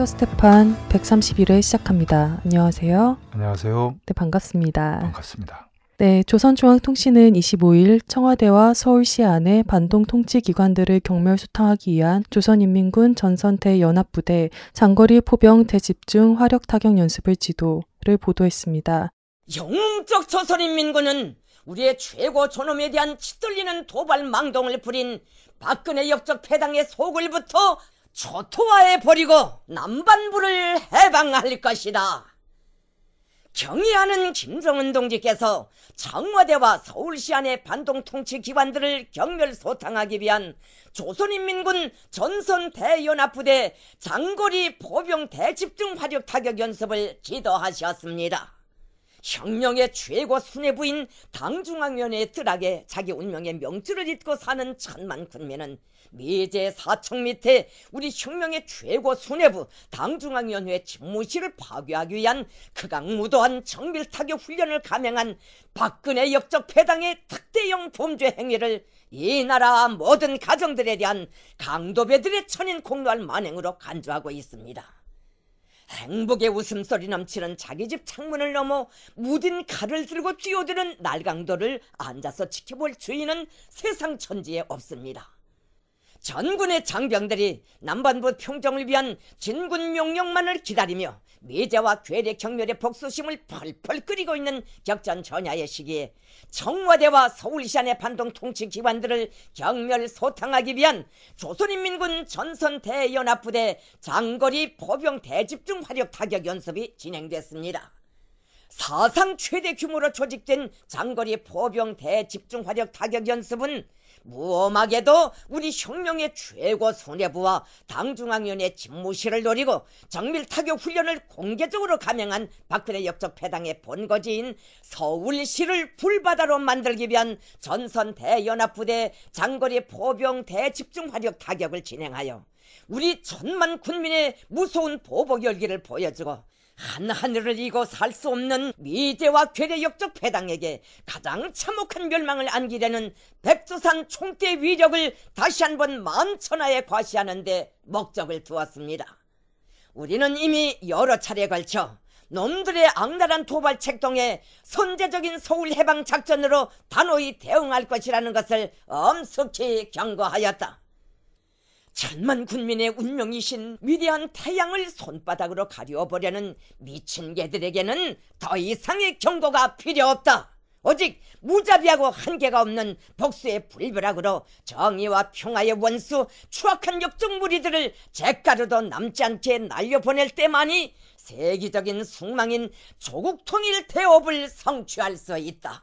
닥터 스테판 131회 시작합니다. 안녕하세요. 안녕하세요. 네, 반갑습니다. 반갑습니다. 네, 조선중앙통신은 25일 청와대와 서울시 안에 반동 통치 기관들을 격멸 소탕하기 위한 조선인민군 전선대 연합부대 장거리 포병 대집중 화력 타격 연습을 지도를 보도했습니다. 영웅적 조선인민군은 우리의 최고 존엄에 대한 치떨리는 도발 망동을 부린 박근혜 역적 패당의 속을부터 초토화해 버리고 남반부를 해방할 것이다. 경의하는 김정은 동지께서 청와대와 서울시 안의 반동 통치 기관들을 경멸 소탕하기 위한 조선인민군 전선 대연합부대 장거리 포병 대집중 화력 타격 연습을 지도하셨습니다. 혁명의 최고 수뇌부인 당중앙위원회 뜰하게 자기 운명의 명줄을 잇고 사는 천만 군민은 미제 사청 밑에 우리 혁명의 최고 수뇌부 당중앙위원회 집무실을 파괴하기 위한 극악무도한 정밀타격 훈련을 감행한 박근혜 역적 패당의 특대형 범죄 행위를 이 나라 모든 가정들에 대한 강도배들의 천인 공로할 만행으로 간주하고 있습니다. 행복의 웃음소리 넘치는 자기 집 창문을 넘어 무딘 칼을 들고 뛰어드는 날강도를 앉아서 지켜볼 주인은 세상 천지에 없습니다. 전군의 장병들이 남반부 평정을 위한 진군 명령만을 기다리며 미제와 괴뢰 경멸의 복수심을 펄펄 끓이고 있는 격전 전야의 시기에 청와대와 서울시 안의 반동 통치 기관들을 경멸 소탕하기 위한 조선인민군 전선 대연합부대 장거리 포병 대집중 화력 타격 연습이 진행됐습니다. 사상 최대 규모로 조직된 장거리 포병 대집중 화력 타격 연습은 무엄하게도 우리 혁명의 최고 손해부와 당중앙위원회 집무실을 노리고 정밀 타격 훈련을 공개적으로 감행한 박근혜 역적 패당의 본거지인 서울시를 불바다로 만들기 위한 전선 대연합부대 장거리 포병 대집중 화력 타격을 진행하여 우리 천만 군민의 무서운 보복 열기를 보여주고 한 하늘을 이고 살 수 없는 미제와 괴뢰 역적 패당에게 가장 참혹한 멸망을 안기려는 백두산 총대 위력을 다시 한번 만천하에 과시하는데 목적을 두었습니다. 우리는 이미 여러 차례에 걸쳐 놈들의 악랄한 도발 책동에 선제적인 서울 해방 작전으로 단호히 대응할 것이라는 것을 엄숙히 경고하였다. 천만 군민의 운명이신 위대한 태양을 손바닥으로 가려보려는 미친 개들에게는 더 이상의 경고가 필요 없다. 오직 무자비하고 한계가 없는 복수의 불벼락으로 정의와 평화의 원수 추악한 역적 무리들을 잿가루도 남지 않게 날려보낼 때만이 세계적인 숙망인 조국 통일 대업을 성취할 수 있다.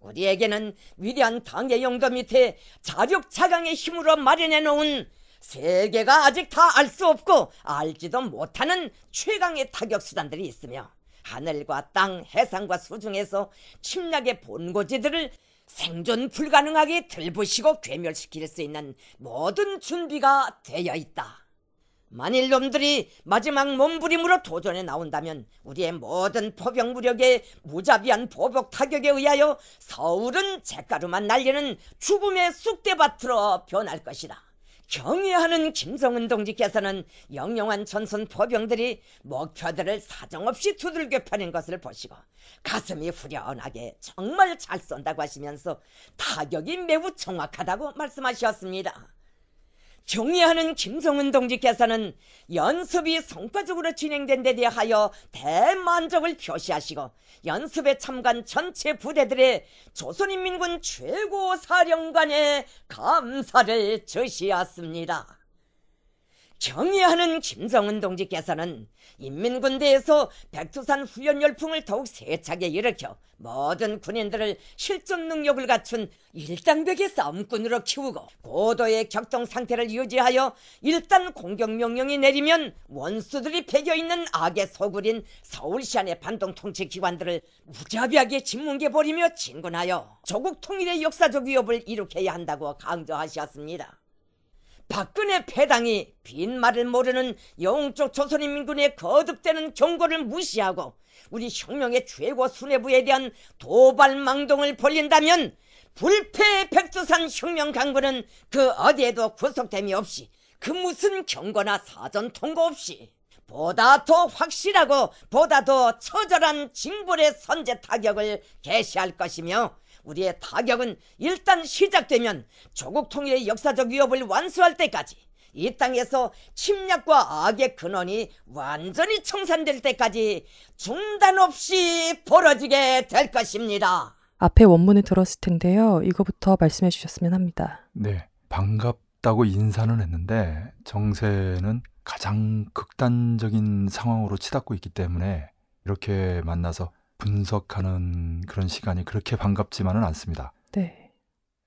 우리에게는 위대한 당의 용도 밑에 자력 자강의 힘으로 마련해 놓은 세계가 아직 다 알 수 없고 알지도 못하는 최강의 타격 수단들이 있으며 하늘과 땅, 해상과 수중에서 침략의 본고지들을 생존 불가능하게 들부시고 괴멸시킬 수 있는 모든 준비가 되어 있다. 만일 놈들이 마지막 몸부림으로 도전에 나온다면 우리의 모든 포병 무력의 무자비한 보복 타격에 의하여 서울은 잿가루만 날리는 죽음의 쑥대밭으로 변할 것이다. 경의하는 김성은 동지께서는 영영한 전선 포병들이 목표들을 사정없이 두들겨 패는 것을 보시고 가슴이 후련하게 정말 잘 쏜다고 하시면서 타격이 매우 정확하다고 말씀하셨습니다. 경의하는 김성은 동지께서는 연습이 성과적으로 진행된 데 대하여 대만족을 표시하시고 연습에 참가한 전체 부대들의 조선인민군 최고 사령관의 감사를 주시었습니다. 경의하는 김성은 동지께서는 인민군대에서 백두산 훈련 열풍을 더욱 세차게 일으켜 모든 군인들을 실전 능력을 갖춘 일당백의 싸움꾼으로 키우고 고도의 격동 상태를 유지하여 일단 공격 명령이 내리면 원수들이 배겨 있는 악의 소굴인 서울시 안의 반동 통치 기관들을 무자비하게 짓뭉개버리며 진군하여 조국 통일의 역사적 위협을 일으켜야 한다고 강조하셨습니다. 박근혜 패당이 빈말을 모르는 영적 조선인민군의 거듭되는 경고를 무시하고 우리 혁명의 최고 수뇌부에 대한 도발망동을 벌린다면 불패 백두산 혁명 강군은 그 어디에도 구속됨이 없이 그 무슨 경고나 사전 통고 없이 보다 더 확실하고 보다 더 처절한 징벌의 선제 타격을 개시할 것이며 우리의 타격은 일단 시작되면 조국 통일의 역사적 위협을 완수할 때까지 이 땅에서 침략과 악의 근원이 완전히 청산될 때까지 중단 없이 벌어지게 될 것입니다. 앞에 원문을 들었을 텐데요. 이거부터 말씀해 주셨으면 합니다. 네. 반갑다고 인사는 했는데 정세는 가장 극단적인 상황으로 치닫고 있기 때문에 이렇게 만나서 분석하는 그런 시간이 그렇게 반갑지만은 않습니다. 네.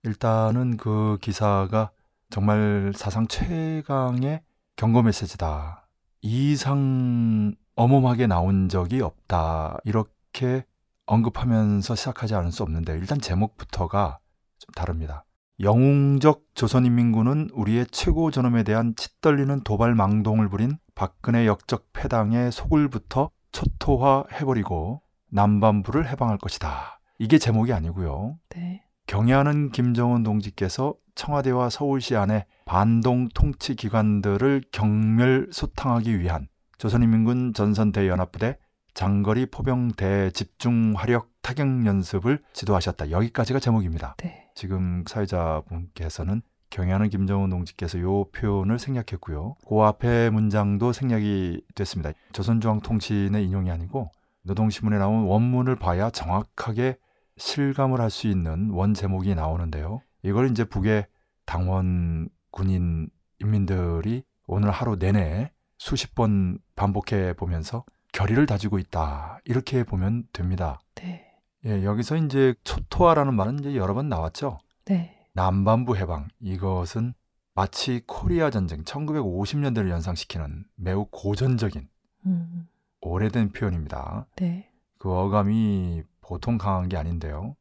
일단은 그 기사가 정말 사상 최강의 경고 메시지다. 이상 어마하게 나온 적이 없다. 이렇게 언급하면서 시작하지 않을 수 없는데 일단 제목부터가 좀 다릅니다. 영웅적 조선인민군은 우리의 최고 존엄에 대한 치떨리는 도발 망동을 부린 박근혜 역적 패당의 속을부터 초토화해버리고 남반부를 해방할 것이다. 이게 제목이 아니고요. 네. 경애하는 김정은 동지께서 청와대와 서울시 안에 반동 통치 기관들을 경멸 소탕하기 위한 조선인민군 전선대연합부대 장거리 포병 대 집중 화력 타격 연습을 지도하셨다. 여기까지가 제목입니다. 네. 지금 사회자분께서는 경애하는 김정은 동지께서 요 표현을 생략했고요. 그 앞에 문장도 생략이 됐습니다. 조선중앙통신의 인용이 아니고 노동신문에 나온 원문을 봐야 정확하게 실감을 할 수 있는 원 제목이 나오는데요. 이걸 이제 북의 당원, 군인, 인민들이 오늘 하루 내내 수십 번 반복해 보면서 결의를 다지고 있다. 이렇게 보면 됩니다. 네. 예, 여기서 이제 초토화라는 말은 이제 여러 번 나왔죠. 네. 남반부 해방. 이것은 마치 코리아 전쟁 1950년대를 연상시키는 매우 고전적인 음. 오래된 표현입니다. 네. 그 어감이 보통 강한 게 아닌데요.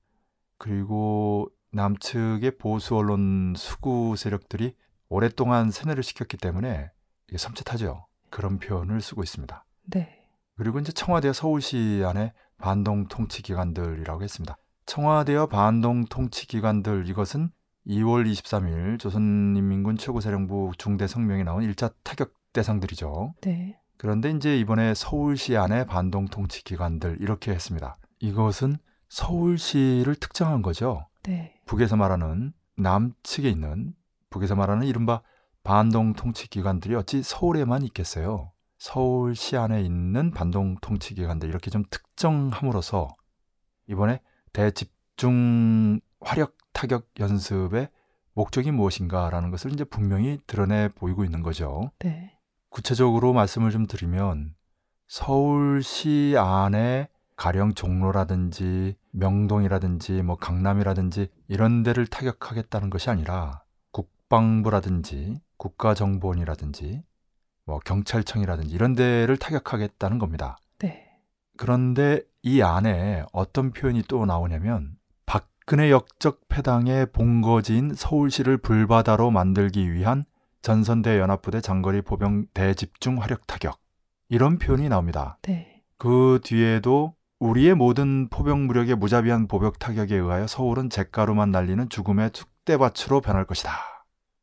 그리고 남측의 보수 언론 수구 세력들이 오랫동안 세뇌를 시켰기 때문에 이게 섬찟하죠. 그런 표현을 쓰고 있습니다. 네. 그리고 이제 청와대와 서울시 안에 반동 통치 기관들이라고 했습니다. 청와대와 반동 통치 기관들 이것은 2월 23일 조선인민군 최고사령부 중대 성명에 나온 1차 타격 대상들이죠. 네. 그런데 이제 이번에 서울시 안에 반동 통치 기관들 이렇게 했습니다. 이것은 서울시를 특정한 거죠. 네. 북에서 말하는 남측에 있는 북에서 말하는 이른바 반동 통치 기관들이 어찌 서울에만 있겠어요. 서울시 안에 있는 반동 통치 기관들 이렇게 좀 특정함으로써 이번에 대집중 화력 타격 연습의 목적이 무엇인가라는 것을 이제 분명히 드러내 보이고 있는 거죠. 네. 구체적으로 말씀을 좀 드리면 서울시 안에 가령 종로라든지 명동이라든지 뭐 강남이라든지 이런 데를 타격하겠다는 것이 아니라 국방부라든지 국가정보원이라든지 뭐 경찰청이라든지 이런 데를 타격하겠다는 겁니다. 네. 그런데 이 안에 어떤 표현이 또 나오냐면 박근혜 역적 패당의 본거지인 서울시를 불바다로 만들기 위한 전선대 연합부대 장거리 보병 대 집중 화력 타격 이런 표현이 나옵니다. 네. 그 뒤에도 우리의 모든 포병 무력의 무자비한 보벽 타격에 의하여 서울은 잿가루만 날리는 죽음의 쑥대밭으로 변할 것이다.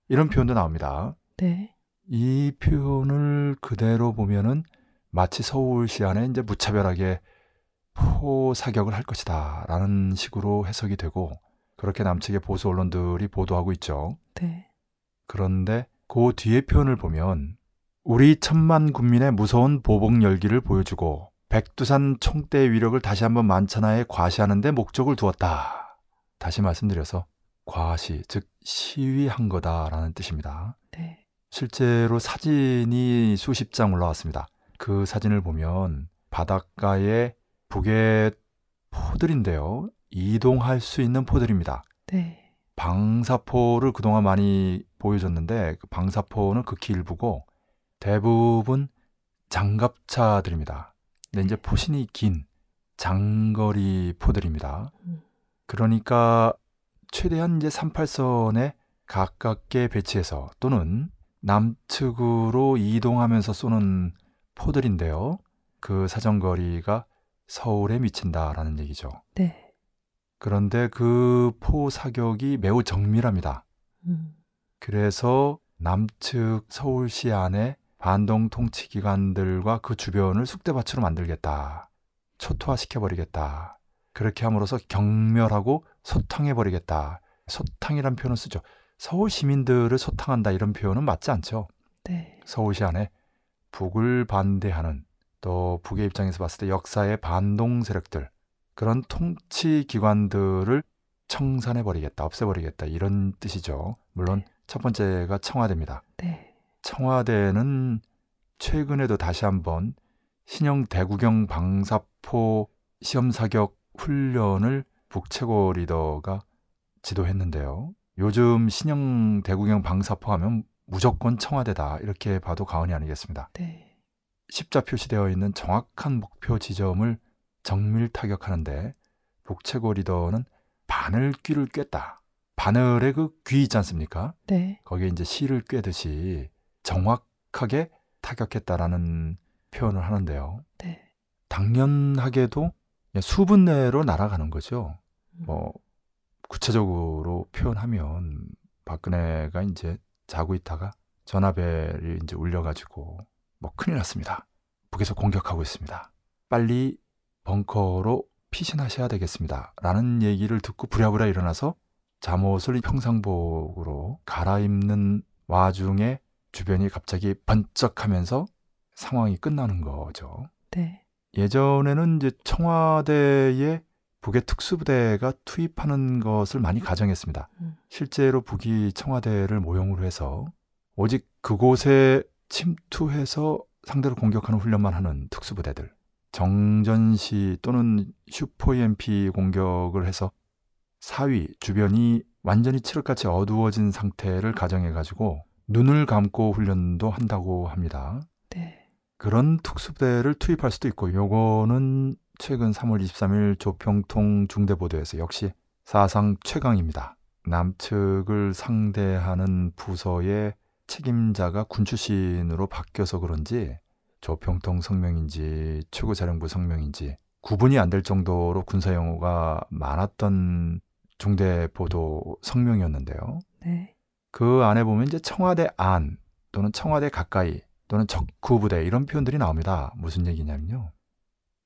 이런 표현도 나옵니다. 네. 이 표현을 그대로 보면은 마치 서울시 안에 이제 무차별하게 포 사격을 할 것이다라는 식으로 해석이 되고 그렇게 남측의 보수 언론들이 보도하고 있죠. 네. 그런데 그 뒤에 표현을 보면 우리 천만 군민의 무서운 보복 열기를 보여주고 백두산 총대의 위력을 다시 한번 만천하에 과시하는 데 목적을 두었다. 다시 말씀드려서 과시, 즉 시위한 거다라는 뜻입니다. 네. 실제로 사진이 수십 장 올라왔습니다. 그 사진을 보면 바닷가에 북의 포들인데요. 이동할 수 있는 포들입니다. 네. 방사포를 그동안 많이 보여줬는데 그 방사포는 극히 일부고 대부분 장갑차들입니다. 근데 이제 포신이 긴 장거리 포들입니다. 음. 그러니까 최대한 이제 38선에 가깝게 배치해서 또는 남측으로 이동하면서 쏘는 포들인데요. 그 사정거리가 서울에 미친다라는 얘기죠. 네. 그런데 그 포 사격이 매우 정밀합니다. 음. 그래서 남측 서울시 안에 반동 통치 기관들과 그 주변을 쑥대밭으로 만들겠다. 초토화시켜버리겠다. 그렇게 함으로써 경멸하고 소탕해버리겠다. 소탕이란 표현을 쓰죠. 서울 시민들을 소탕한다 이런 표현은 맞지 않죠. 네. 서울시 안에 북을 반대하는 또 북의 입장에서 봤을 때 역사의 반동 세력들 그런 통치 기관들을 청산해 버리겠다, 없애 버리겠다 이런 뜻이죠. 물론 첫 번째가 청와대입니다. 네. 청와대는 최근에도 다시 한번 신형 대구경 방사포 시험 사격 훈련을 북최고 리더가 지도했는데요. 요즘 신형 대구경 방사포 하면 무조건 청와대다 이렇게 봐도 과언이 아니겠습니다. 네. 십자 표시되어 있는 정확한 목표 지점을 정밀 타격하는데 북최고 리더는 바늘 귀를 꿰다. 바늘의 그 귀 있지 않습니까? 네. 거기에 이제 실을 꿰듯이 정확하게 타격했다라는 표현을 하는데요. 네. 당연하게도 수분 내로 날아가는 거죠. 음. 뭐 구체적으로 표현하면 박근혜가 이제 자고 있다가 전화벨이 이제 울려가지고 뭐 큰일 났습니다. 북에서 공격하고 있습니다. 빨리 벙커로 피신하셔야 되겠습니다. 라는 얘기를 듣고 부랴부랴 일어나서 잠옷을 평상복으로 갈아입는 와중에 주변이 갑자기 번쩍하면서 상황이 끝나는 거죠. 네. 예전에는 이제 청와대에 북의 특수부대가 투입하는 것을 많이 가정했습니다. 음. 실제로 북이 청와대를 모형으로 해서 오직 그곳에 침투해서 상대를 공격하는 훈련만 하는 특수부대들, 정전시 또는 슈퍼 EMP 공격을 해서 사위 주변이 완전히 칠흑같이 어두워진 상태를 가정해 가지고 눈을 감고 훈련도 한다고 합니다. 네. 그런 특수부대를 투입할 수도 있고 요거는 최근 3월 23일 조평통 중대보도에서 역시 사상 최강입니다. 남측을 상대하는 부서의 책임자가 군 출신으로 바뀌어서 그런지 조평통 성명인지 최고사령부 성명인지 구분이 안 될 정도로 군사 용어가 많았던 중대 보도 성명이었는데요. 네. 그 안에 보면 이제 청와대 안 또는 청와대 가까이 또는 적구부대 이런 표현들이 나옵니다. 무슨 얘기냐면요.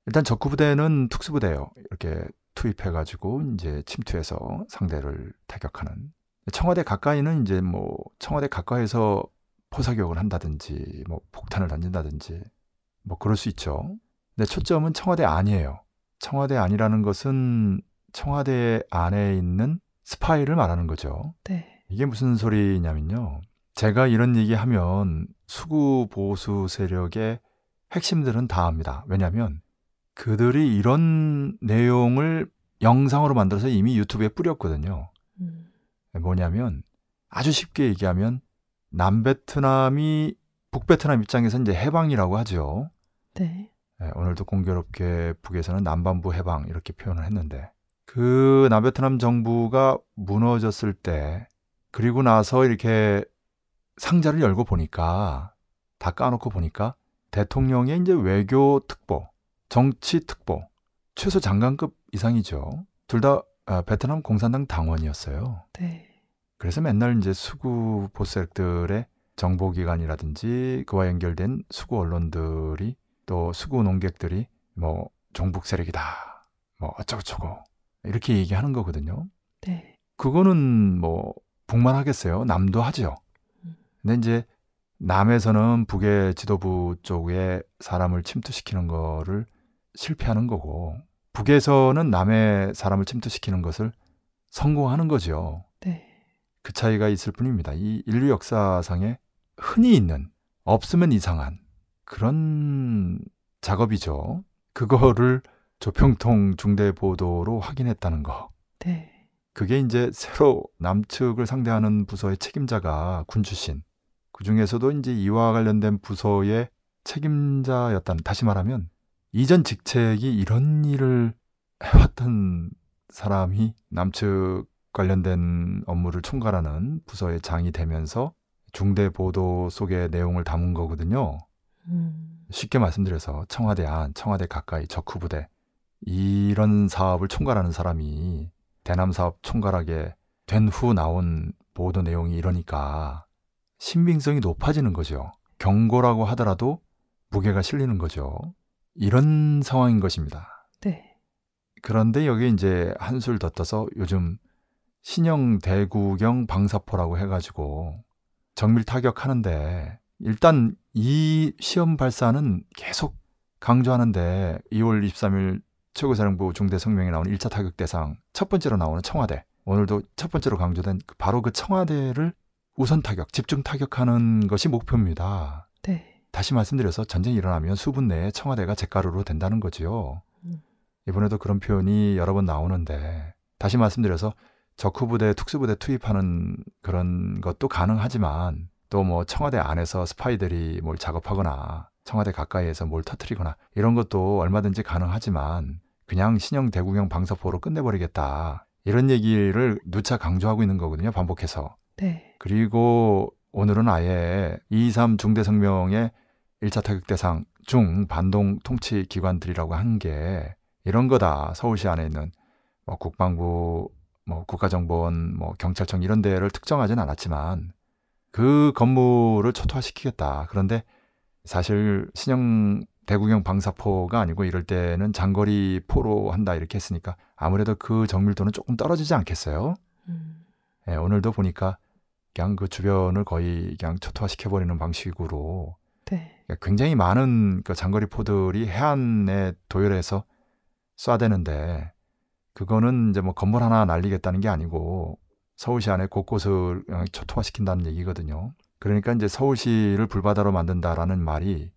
일단 적구부대는 특수부대예요. 이렇게 투입해가지고 이제 침투해서 상대를 타격하는. 청와대 가까이는 이제 뭐 청와대 가까이서 포사격을 한다든지 뭐 폭탄을 던진다든지 뭐 그럴 수 있죠. 근데 초점은 청와대 안이에요. 청와대 안이라는 것은 청와대 안에 있는 스파이를 말하는 거죠. 네. 이게 무슨 소리냐면요. 제가 이런 얘기하면 수구 보수 세력의 핵심들은 다 압니다. 왜냐하면 그들이 이런 내용을 영상으로 만들어서 이미 유튜브에 뿌렸거든요. 음. 뭐냐면 아주 쉽게 얘기하면 남베트남이 북베트남 입장에서 이제 해방이라고 하죠. 네. 예, 오늘도 공교롭게 북에서는 남반부 해방 이렇게 표현을 했는데 그 남베트남 정부가 무너졌을 때 그리고 나서 이렇게 상자를 열고 보니까 다 까놓고 보니까 대통령의 이제 외교 특보, 정치 특보, 최소 장관급 이상이죠. 둘다 아, 베트남 공산당 당원이었어요. 네. 그래서 맨날 이제 수구 보스들의 정보기관이라든지 그와 연결된 수구 언론들이 또 수구 농객들이 뭐 종북 세력이다, 뭐 어쩌고저쩌고 이렇게 얘기하는 거거든요. 네. 그거는 뭐 북만 하겠어요. 남도 하죠. 음. 근데 이제 남에서는 북의 지도부 쪽에 사람을 침투시키는 거를 실패하는 거고 북에서는 남의 사람을 침투시키는 것을 성공하는 거죠. 네. 그 차이가 있을 뿐입니다. 이 인류 역사상에 흔히 있는 없으면 이상한 그런 작업이죠. 그거를 조평통 중대 보도로 확인했다는 거. 네. 그게 이제 새로 남측을 상대하는 부서의 책임자가 군 출신. 그 중에서도 이제 이와 관련된 부서의 책임자였다는, 다시 말하면 이전 직책이 이런 일을 해왔던 사람이 남측 관련된 업무를 총괄하는 부서의 장이 되면서 중대 보도 속의 내용을 담은 거거든요. 음. 쉽게 말씀드려서 청와대 안, 청와대 가까이 적후부대 이런 사업을 총괄하는 사람이 대남 사업 총괄하게 된 후 나온 보도 내용이 이러니까 신빙성이 높아지는 거죠. 경고라고 하더라도 무게가 실리는 거죠. 이런 상황인 것입니다. 네. 그런데 여기 이제 한술 더 떠서 요즘 신형 대구경 방사포라고 해가지고 정밀 타격하는데 일단 이 시험 발사는 계속 강조하는데 2월 23일 최고사령부 중대 성명에 나온 1차 타격 대상 첫 번째로 나오는 청와대 오늘도 첫 번째로 강조된 바로 그 청와대를 우선 타격, 집중 타격하는 것이 목표입니다. 네. 다시 말씀드려서 전쟁이 일어나면 수분 내에 청와대가 잿가루로 된다는 거지요. 음. 이번에도 그런 표현이 여러 번 나오는데 다시 말씀드려서 적후 부대, 특수 부대 투입하는 그런 것도 가능하지만 또 뭐 청와대 안에서 스파이들이 뭘 작업하거나 청와대 가까이에서 뭘 터트리거나 이런 것도 얼마든지 가능하지만 그냥 신형 대구경 방사포로 끝내버리겠다. 이런 얘기를 누차 강조하고 있는 거거든요. 반복해서. 네. 그리고 오늘은 아예 2.3 중대성명의 1차 타격 대상 중 반동 통치 기관들이라고 한 게 이런 거다. 서울시 안에 있는 뭐 국방부, 뭐 국가정보원, 뭐 경찰청 이런 데를 특정하진 않았지만 그 건물을 초토화시키겠다. 그런데 사실 신형 대구경 방사포가 아니고 이럴 때는 장거리 포로 한다 이렇게 했으니까 아무래도 그 정밀도는 조금 떨어지지 않겠어요? 음. 예, 오늘도 보니까 그냥 그 주변을 거의 그냥 초토화시켜버리는 방식으로 네. 굉장히 많은 그 장거리 포들이 해안에 도열해서 쏴대는데 그거는 이제 뭐 건물 하나 날리겠다는 게 아니고 서울시 안에 곳곳을 그냥 초토화시킨다는 얘기거든요. 그러니까 이제 서울시를 불바다로 만든다라는 말이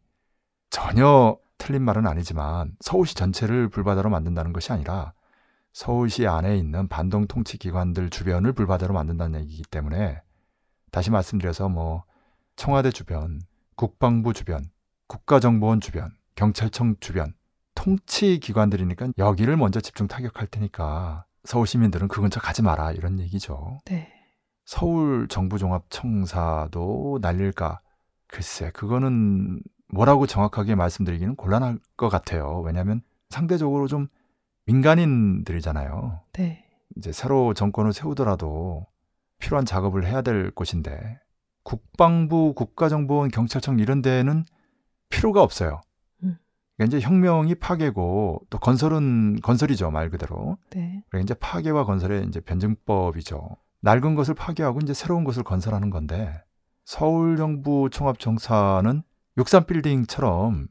전혀 틀린 말은 아니지만 서울시 전체를 불바다로 만든다는 것이 아니라 서울시 안에 있는 반동 통치 기관들 주변을 불바다로 만든다는 얘기이기 때문에 다시 말씀드려서 뭐 청와대 주변, 국방부 주변, 국가정보원 주변, 경찰청 주변 통치 기관들이니까 여기를 먼저 집중 타격할 테니까 서울 시민들은 그 근처 가지 마라 이런 얘기죠. 네. 서울 정부종합청사도 날릴까? 글쎄, 그거는 뭐라고 정확하게 말씀드리기는 곤란할 것 같아요. 왜냐하면 상대적으로 좀 민간인들이잖아요. 네. 이제 새로 정권을 세우더라도 필요한 작업을 해야 될 곳인데 국방부, 국가정보원, 경찰청 이런 데는 필요가 없어요. 음. 그러니까 이제 혁명이 파괴고 또 건설은 건설이죠 말 그대로. 네. 그러니까 이제 파괴와 건설의 이제 변증법이죠. 낡은 것을 파괴하고 이제 새로운 것을 건설하는 건데 서울 정부 총합 정사는 63 빌딩처럼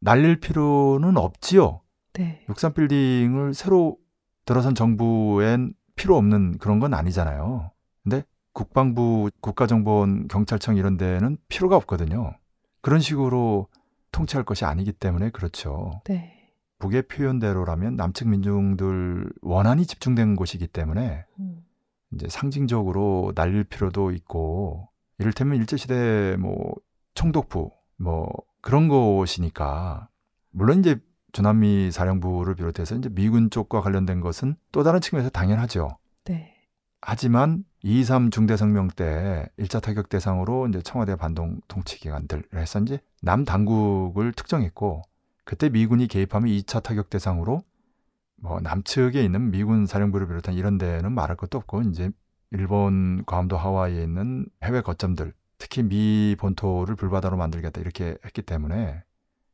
날릴 필요는 없지요. 네. 63 빌딩을 새로 들어선 정부엔 필요 없는 그런 건 아니잖아요. 근데 국방부, 국가정보원, 경찰청 이런 데는 필요가 없거든요. 그런 식으로 통치할 것이 아니기 때문에 그렇죠. 네. 북의 표현대로라면 남측 민중들 원한이 집중된 곳이기 때문에 음. 이제 상징적으로 날릴 필요도 있고 이를테면 일제시대 뭐 총독부 뭐 그런 곳이니까 물론 이제 주남미 사령부를 비롯해서 이제 미군 쪽과 관련된 것은 또 다른 측면에서 당연하죠. 네. 하지만 2.3 중대성명 때 1차 타격 대상으로 이제 청와대 반동 통치 기관들 해서 이제 남 당국을 특정했고 그때 미군이 개입하면 2차 타격 대상으로 뭐 남측에 있는 미군 사령부를 비롯한 이런 데는 말할 것도 없고 이제 일본 괌도 하와이에 있는 해외 거점들 특히 미 본토를 불바다로 만들겠다 이렇게 했기 때문에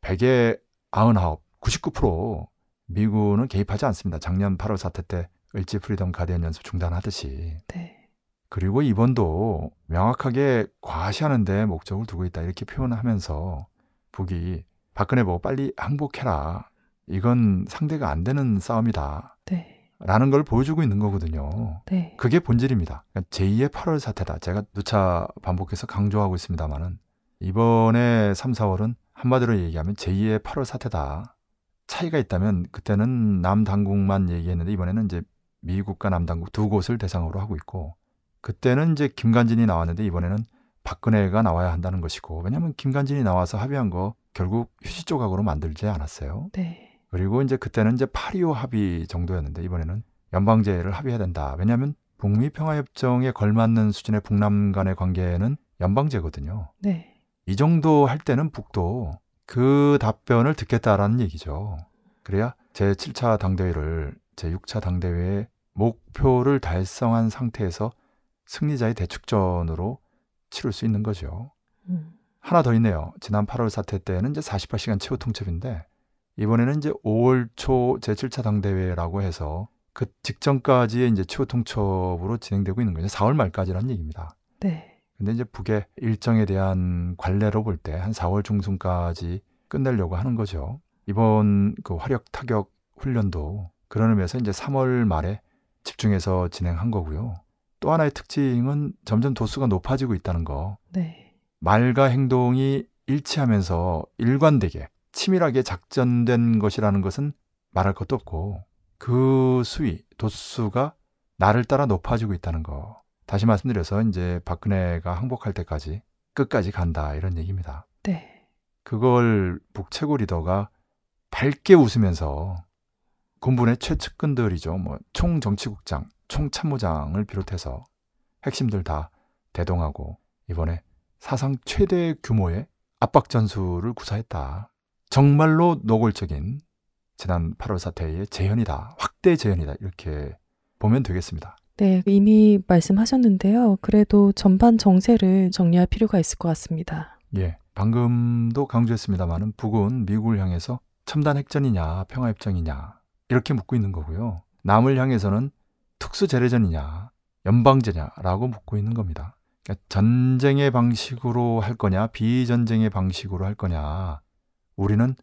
100에 99, 99% 미군은 개입하지 않습니다. 작년 8월 사태 때 을지 프리덤 가디언 연습 중단하듯이 네. 그리고 이번도 명확하게 과시하는데 목적을 두고 있다 이렇게 표현하면서 북이 박근혜 보고 빨리 항복해라 이건 상대가 안 되는 싸움이다 네. 라는 걸 보여주고 있는 거거든요. 네. 그게 본질입니다. 그러니까 제2의 8월 사태다. 제가 누차 반복해서 강조하고 있습니다만은 이번에 3, 4월은 한마디로 얘기하면 제2의 8월 사태다. 차이가 있다면 그때는 남당국만 얘기했는데 이번에는 이제 미국과 남당국 두 곳을 대상으로 하고 있고 그때는 이제 김관진이 나왔는데 이번에는 박근혜가 나와야 한다는 것이고 왜냐하면 김관진이 나와서 합의한 거 결국 휴지 조각으로 만들지 않았어요. 네. 그리고 이제 그때는 이제 8.25 합의 정도였는데 이번에는 연방제를 합의해야 된다. 왜냐하면 북미 평화협정에 걸맞는 수준의 북남 간의 관계는 연방제거든요. 네. 이 정도 할 때는 북도 그 답변을 듣겠다라는 얘기죠. 그래야 제 7차 당대회를 제 6차 당대회의 목표를 달성한 상태에서 승리자의 대축전으로 치를 수 있는 거죠. 음. 하나 더 있네요. 지난 8월 사태 때는 이제 48시간 최후 통첩인데 이번에는 이제 5월 초 제7차 당대회라고 해서 그 직전까지의 이제 최후 통첩으로 진행되고 있는 거죠. 4월 말까지라는 얘기입니다. 네. 근데 이제 북의 일정에 대한 관례로 볼 때 한 4월 중순까지 끝내려고 하는 거죠. 이번 그 화력 타격 훈련도 그런 의미에서 이제 3월 말에 집중해서 진행한 거고요. 또 하나의 특징은 점점 도수가 높아지고 있다는 거. 네. 말과 행동이 일치하면서 일관되게 치밀하게 작전된 것이라는 것은 말할 것도 없고 그 수위, 도수가 나를 따라 높아지고 있다는 거. 다시 말씀드려서 이제 박근혜가 항복할 때까지 끝까지 간다 이런 얘기입니다. 네. 그걸 북최고 리더가 밝게 웃으면서 군부의 최측근들이죠. 뭐 총정치국장, 총참모장을 비롯해서 핵심들 다 대동하고 이번에 사상 최대 규모의 압박 전술을 구사했다. 정말로 노골적인 지난 8월 사태의 재현이다. 확대 재현이다. 이렇게 보면 되겠습니다. 네, 이미 말씀하셨는데요. 그래도 전반 정세를 정리할 필요가 있을 것 같습니다. 예. 방금도 강조했습니다만은 북은 미국을 향해서 첨단 핵전이냐, 평화 협정이냐 이렇게 묻고 있는 거고요. 남을 향해서는 특수 재래전이냐, 연방제냐라고 묻고 있는 겁니다. 그러니까 전쟁의 방식으로 할 거냐, 비전쟁의 방식으로 할 거냐. 우리는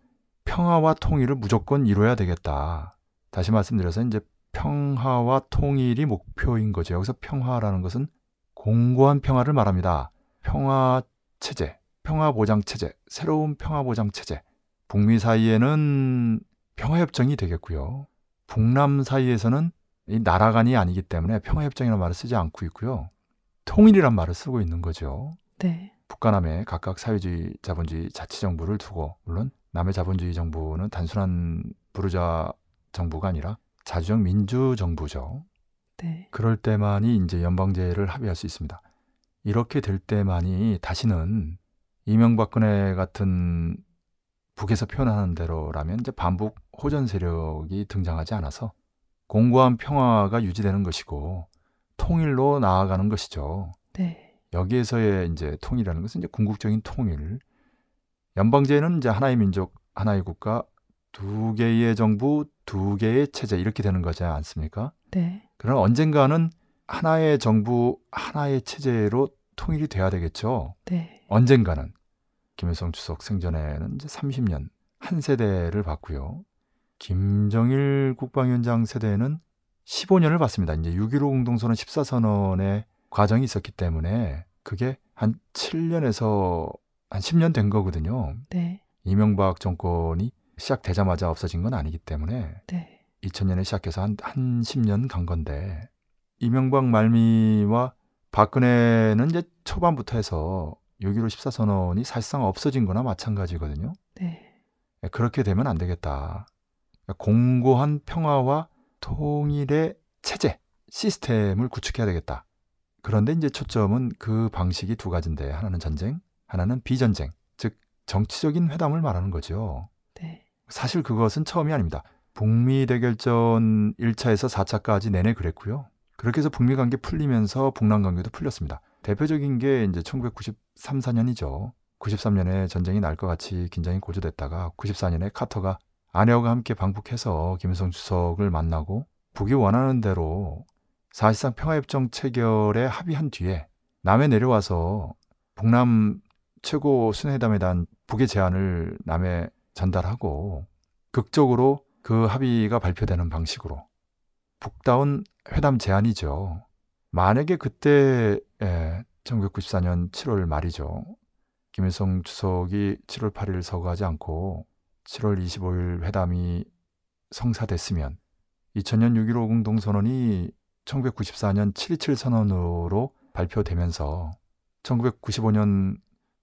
평화와 통일을 무조건 이뤄야 되겠다. 다시 말씀드려서 이제 평화와 통일이 목표인 거죠. 여기서 평화라는 것은 공고한 평화를 말합니다. 평화 체제, 평화 보장 체제, 새로운 평화 보장 체제. 북미 사이에는 평화 협정이 되겠고요. 북남 사이에서는 이 나라 간이 아니기 때문에 평화 협정이라는 말을 쓰지 않고 있고요. 통일이란 말을 쓰고 있는 거죠. 네. 북한남에 각각 사회주의 자본주의 자치정부를 두고 물론 남의 자본주의 정부는 단순한 부르자 정부가 아니라 자주적 민주 정부죠. 네. 그럴 때만이 이제 연방제를 합의할 수 있습니다. 이렇게 될 때만이 다시는 이명박근혜 같은 북에서 표현하는 대로라면 이제 반북 호전 세력이 등장하지 않아서 공고한 평화가 유지되는 것이고 통일로 나아가는 것이죠. 네. 여기에서의 이제 통일이라는 것은 이제 궁극적인 통일. 연방제는 이제 하나의 민족, 하나의 국가, 두 개의 정부, 두 개의 체제 이렇게 되는 거지 않습니까? 네. 그러나 언젠가는 하나의 정부, 하나의 체제로 통일이 돼야 되겠죠. 네. 언젠가는 김일성 주석 생전에는 이제 30년 한 세대를 봤고요. 김정일 국방위원장 세대는 15년을 봤습니다. 이제 6.15 공동선언 14선언의 과정이 있었기 때문에 그게 한 7년에서 한 10년 된 거거든요. 네. 이명박 정권이 시작되자마자 없어진 건 아니기 때문에 네. 2000년에 시작해서 한, 한 10년 간 건데 이명박 말미와 박근혜는 이제 초반부터 해서 6.15 14선언이 사실상 없어진 거나 마찬가지거든요. 네. 그렇게 되면 안 되겠다. 그러니까 공고한 평화와 통일의 체제, 시스템을 구축해야 되겠다. 그런데 이제 초점은 그 방식이 두 가지인데 하나는 전쟁, 하나는 비전쟁, 즉 정치적인 회담을 말하는 거죠. 네. 사실 그것은 처음이 아닙니다. 북미 대결전 1차에서 4차까지 내내 그랬고요. 그렇게 해서 북미 관계 풀리면서 북남 관계도 풀렸습니다. 대표적인 게 이제 1993, 4년이죠. 93년에 전쟁이 날 것 같이 긴장이 고조됐다가 94년에 카터가 아내와 함께 방북해서 김일성 주석을 만나고 북이 원하는 대로 사실상 평화협정 체결에 합의한 뒤에 남에 내려와서 북남 최고 순회회담에 대한 북의 제안을 남에 전달하고 극적으로 그 합의가 발표되는 방식으로 북다운 회담 제안이죠. 만약에 그때 예, 1994년 7월 말이죠. 김일성 주석이 7월 8일 서거하지 않고 7월 25일 회담이 성사됐으면 2000년 6.15 공동선언이 1994년 7.27 선언으로 발표되면서 1995년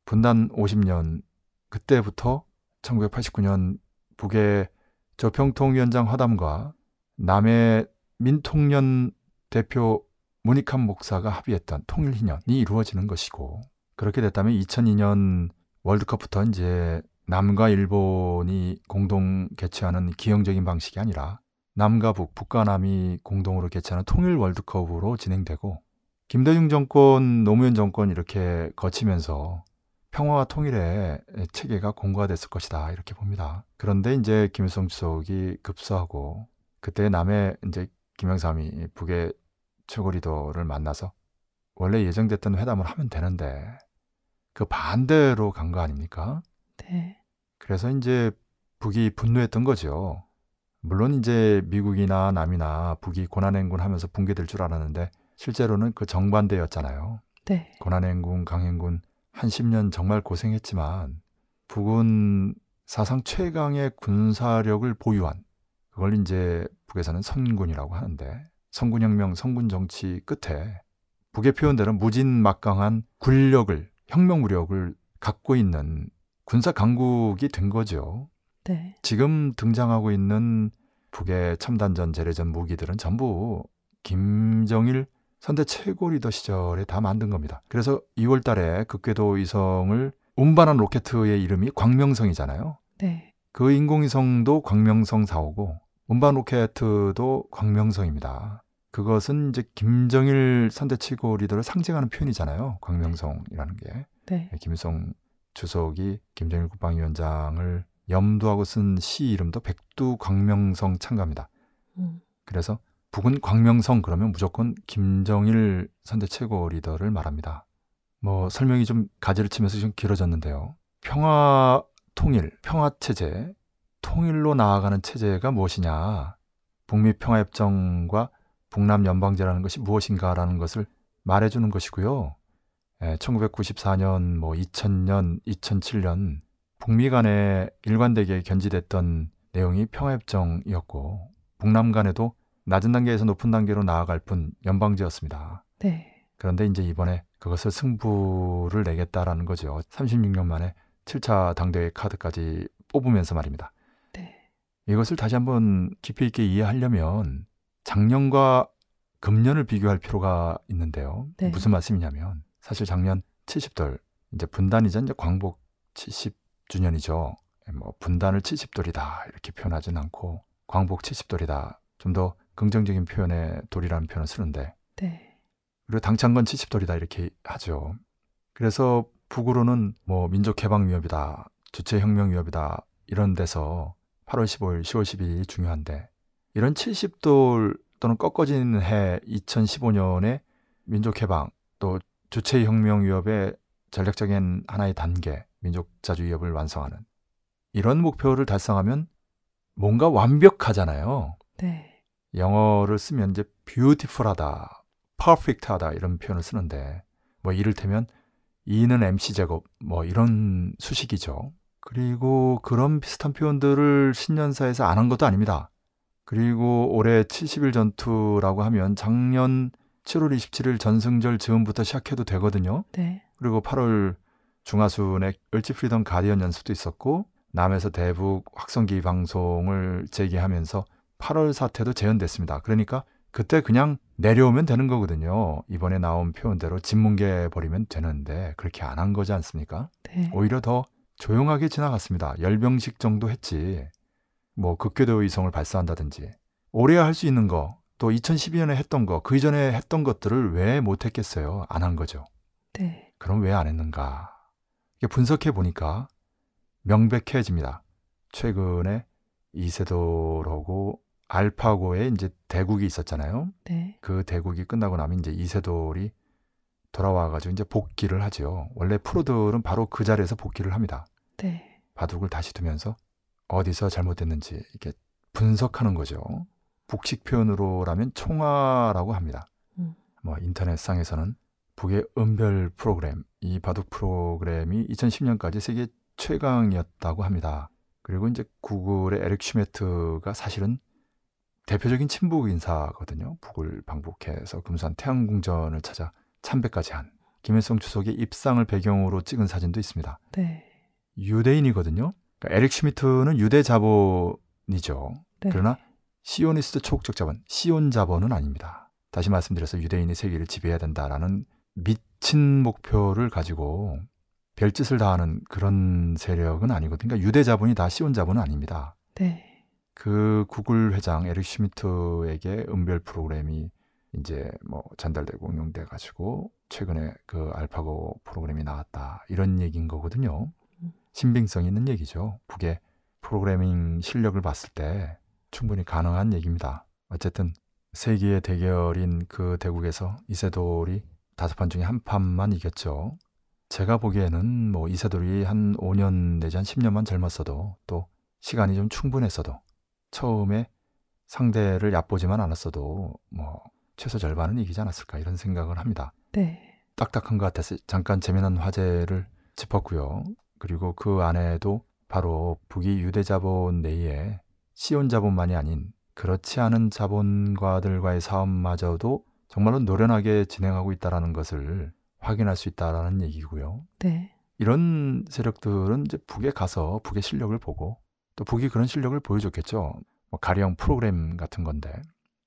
분단 50년 그때부터 1989년 북의 조평통위원장 화담과 남의 민통년 대표 문익환 목사가 합의했던 통일희년이 이루어지는 것이고 그렇게 됐다면 2002년 월드컵부터 이제 남과 일본이 공동 개최하는 기형적인 방식이 아니라 남과 북, 북과 남이 공동으로 개최하는 통일 월드컵으로 진행되고 김대중 정권, 노무현 정권 이렇게 거치면서 평화와 통일의 체계가 공고화됐을 것이다 이렇게 봅니다. 그런데 이제 김일성 주석이 급소하고 그때 남해 이제 김영삼이 북의 최고 리더를 만나서 원래 예정됐던 회담을 하면 되는데 그 반대로 간 거 아닙니까? 네. 그래서 이제 북이 분노했던 거죠. 물론 이제 미국이나 남이나 북이 고난행군 하면서 붕괴될 줄 알았는데 실제로는 그 정반대였잖아요. 네. 고난행군, 강행군 한 10년 정말 고생했지만 북은 사상 최강의 군사력을 보유한 그걸 이제 북에서는 선군이라고 하는데 선군혁명, 선군정치 끝에 북의 표현대로 무진막강한 군력을 혁명무력을 갖고 있는 군사 강국이 된 거죠. 네. 지금 등장하고 있는 북의 첨단전, 재래전 무기들은 전부 김정일 선대 최고 리더 시절에 다 만든 겁니다. 그래서 2월 달에 극궤도 위성을 운반한 로켓의 이름이 광명성이잖아요. 네. 그 인공위성도 광명성 4호고 운반 로켓도 광명성입니다. 그것은 이제 김정일 선대 최고 리더를 상징하는 표현이잖아요. 광명성이라는 게. 네. 김일성 주석이 김정일 국방위원장을 염두하고 쓴 시 이름도 백두 광명성 창가입니다. 음. 그래서 북은 광명성 그러면 무조건 김정일 선대 최고 리더를 말합니다. 뭐 설명이 좀 가지를 치면서 좀 길어졌는데요. 평화 통일, 평화 체제, 통일로 나아가는 체제가 무엇이냐? 북미 평화협정과 북남 연방제라는 것이 무엇인가라는 것을 말해주는 것이고요. 예, 1994년, 뭐 2000년, 2007년 북미 간에 일관되게 견지됐던 내용이 평화협정이었고 북남 간에도 낮은 단계에서 높은 단계로 나아갈 뿐 연방제였습니다. 네. 그런데 이제 이번에 그것을 승부를 내겠다라는 거죠. 36년 만에 7차 당대회 카드까지 뽑으면서 말입니다. 네. 이것을 다시 한번 깊이 있게 이해하려면 작년과 금년을 비교할 필요가 있는데요. 네. 무슨 말씀이냐면 사실 작년 70돌 이제 분단이자 이제 광복 70 주년이죠. 뭐 분단을 70돌이다 이렇게 표현하진 않고 광복 70돌이다 좀 더 긍정적인 표현의 돌이라는 표현을 쓰는데 네. 그리고 당창건 70돌이다 이렇게 하죠. 그래서 북으로는 뭐 민족 해방 위협이다, 주체 혁명 위협이다 이런 데서 8월 15일, 10월 12일이 중요한데 이런 70돌 또는 꺾어지는 해 2015년에 민족 해방 또 주체 혁명 위협의 전략적인 하나의 단계 민족 자주 위협을 완성하는 이런 목표를 달성하면 뭔가 완벽하잖아요. 네. 영어를 쓰면 이제 beautiful하다, perfect하다 이런 표현을 쓰는데 뭐 이를테면 E는 MC 제곱 뭐 이런 수식이죠. 그리고 그런 비슷한 표현들을 신년사에서 안 한 것도 아닙니다. 그리고 올해 70일 전투라고 하면 작년 7월 27일 전승절 즈음부터 시작해도 되거든요. 네. 그리고 8월 중하순에 을지 프리덤 가디언 연습도 있었고 남에서 대북 확성기 방송을 재개하면서 8월 사태도 재현됐습니다. 그러니까 그때 그냥 내려오면 되는 거거든요. 이번에 나온 표현대로 짓뭉개 버리면 되는데 그렇게 안 한 거지 않습니까? 네. 오히려 더 조용하게 지나갔습니다. 열병식 정도 했지. 뭐 극궤도 위성을 발사한다든지 올해 할 수 있는 거, 또 2012년에 했던 거, 그 이전에 했던 것들을 왜 못했겠어요? 안 한 거죠. 네. 그럼 왜 안 했는가? 분석해 보니까 명백해집니다. 최근에 이세돌하고 알파고에 이제 대국이 있었잖아요. 네. 그 대국이 끝나고 나면 이제 이세돌이 돌아와가지고 이제 복귀를 하죠. 원래 프로들은 바로 그 자리에서 복귀를 합니다. 네. 바둑을 다시 두면서 어디서 잘못됐는지 이렇게 분석하는 거죠. 북식 표현으로라면 총화라고 합니다. 음. 뭐 인터넷상에서는 북의 은별 프로그램, 이 바둑 프로그램이 2010년까지 세계 최강이었다고 합니다. 그리고 이제 구글의 에릭 슈미트가 사실은 대표적인 친북 인사거든요. 북을 방북해서 금수산 태양궁전을 찾아 참배까지 한 김일성 주석의 입상을 배경으로 찍은 사진도 있습니다. 네. 유대인이거든요. 그러니까 에릭 슈미트는 유대 자본이죠. 네. 그러나 시오니스트 초국적 자본, 시온 자본은 아닙니다. 다시 말씀드려서 유대인이 세계를 지배해야 된다라는 미친 목표를 가지고 별짓을 다하는 그런 세력은 아니거든요. 그러니까 유대 자본이 다 시온 자본은 아닙니다. 네. 그 구글 회장 에릭 슈미트에게 은별 프로그램이 이제 뭐 전달되고 응용돼 가지고 최근에 그 알파고 프로그램이 나왔다 이런 얘기인 거거든요. 신빙성 있는 얘기죠. 북의 프로그래밍 실력을 봤을 때 충분히 가능한 얘기입니다. 어쨌든 세기의 대결인 그 대국에서 이세돌이 다섯 판 중에 한 판만 이겼죠. 제가 보기에는 뭐 이세돌이 한 5년 내지 한 10년만 젊었어도 또 시간이 좀 충분했어도 처음에 상대를 얕보지만 않았어도 뭐 최소 절반은 이기지 않았을까 이런 생각을 합니다. 네. 딱딱한 것 같아서 잠깐 재미난 화제를 짚었고요. 그리고 그 안에도 바로 북이 유대 자본 내에 시온 자본만이 아닌 그렇지 않은 자본가들과의 싸움마저도 정말로 노련하게 진행하고 있다는 것을 확인할 수 있다라는 얘기고요. 네. 이런 세력들은 이제 북에 가서 북의 실력을 보고 또 북이 그런 실력을 보여줬겠죠. 뭐 가령 프로그램 같은 건데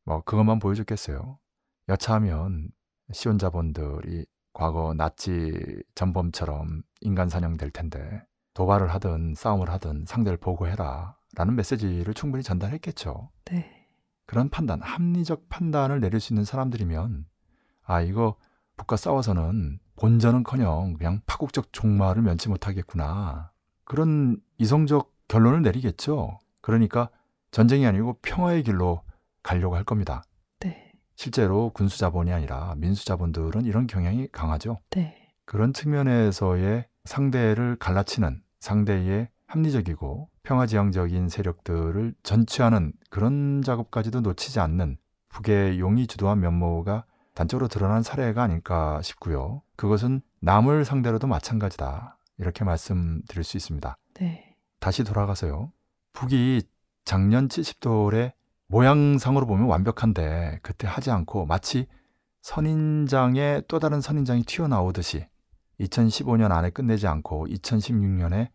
뭐 그것만 보여줬겠어요. 여차하면 시온 자본들이 과거 나치 전범처럼 인간 사냥될 텐데 도발을 하든 싸움을 하든 상대를 보고해라 라는 메시지를 충분히 전달했겠죠. 네. 그런 판단, 합리적 판단을 내릴 수 있는 사람들이면 아 이거 북과 싸워서는 본전은커녕 그냥 파국적 종말을 면치 못하겠구나 그런 이성적 결론을 내리겠죠. 그러니까 전쟁이 아니고 평화의 길로 가려고 할 겁니다. 네. 실제로 군수 자본이 아니라 민수 자본들은 이런 경향이 강하죠. 네. 그런 측면에서의 상대를 갈라치는 상대의 합리적이고 평화지향적인 세력들을 전취하는 그런 작업까지도 놓치지 않는 북의 용이 주도한 면모가 단적으로 드러난 사례가 아닐까 싶고요. 그것은 남을 상대로도 마찬가지다. 이렇게 말씀드릴 수 있습니다. 네. 다시 돌아가서요. 북이 작년 70돌의 모양상으로 보면 완벽한데 그때 하지 않고 마치 선인장에 또 다른 선인장이 튀어나오듯이 2015년 안에 끝내지 않고 2016년에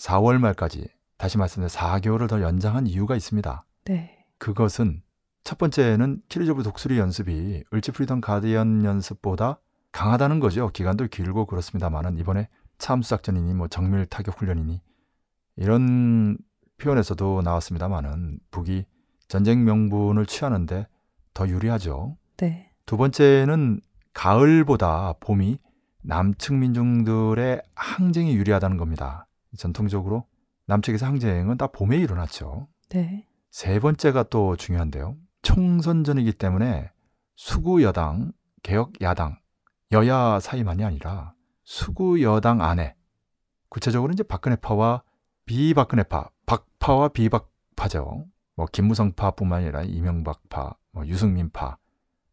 4월 말까지 다시 말씀드려 4개월을 더 연장한 이유가 있습니다. 네. 그것은 첫 번째는 키리조브 독수리 연습이 을지 프리던 가디언 연습보다 강하다는 거죠. 기간도 길고 그렇습니다만은 이번에 참수작전이니 뭐 정밀 타격 훈련이니 이런 표현에서도 나왔습니다만은 북이 전쟁 명분을 취하는데 더 유리하죠. 네. 두 번째는 가을보다 봄이 남측 민중들의 항쟁이 유리하다는 겁니다. 전통적으로 남측에서 항쟁은 다 봄에 일어났죠. 네. 세 번째가 또 중요한데요. 총선전이기 때문에 수구 여당, 개혁 야당, 여야 사이만이 아니라 수구 여당 안에 구체적으로 이제 박근혜파와 비박근혜파, 박파와 비박파죠. 뭐 김무성파뿐만 아니라 이명박파, 뭐 유승민파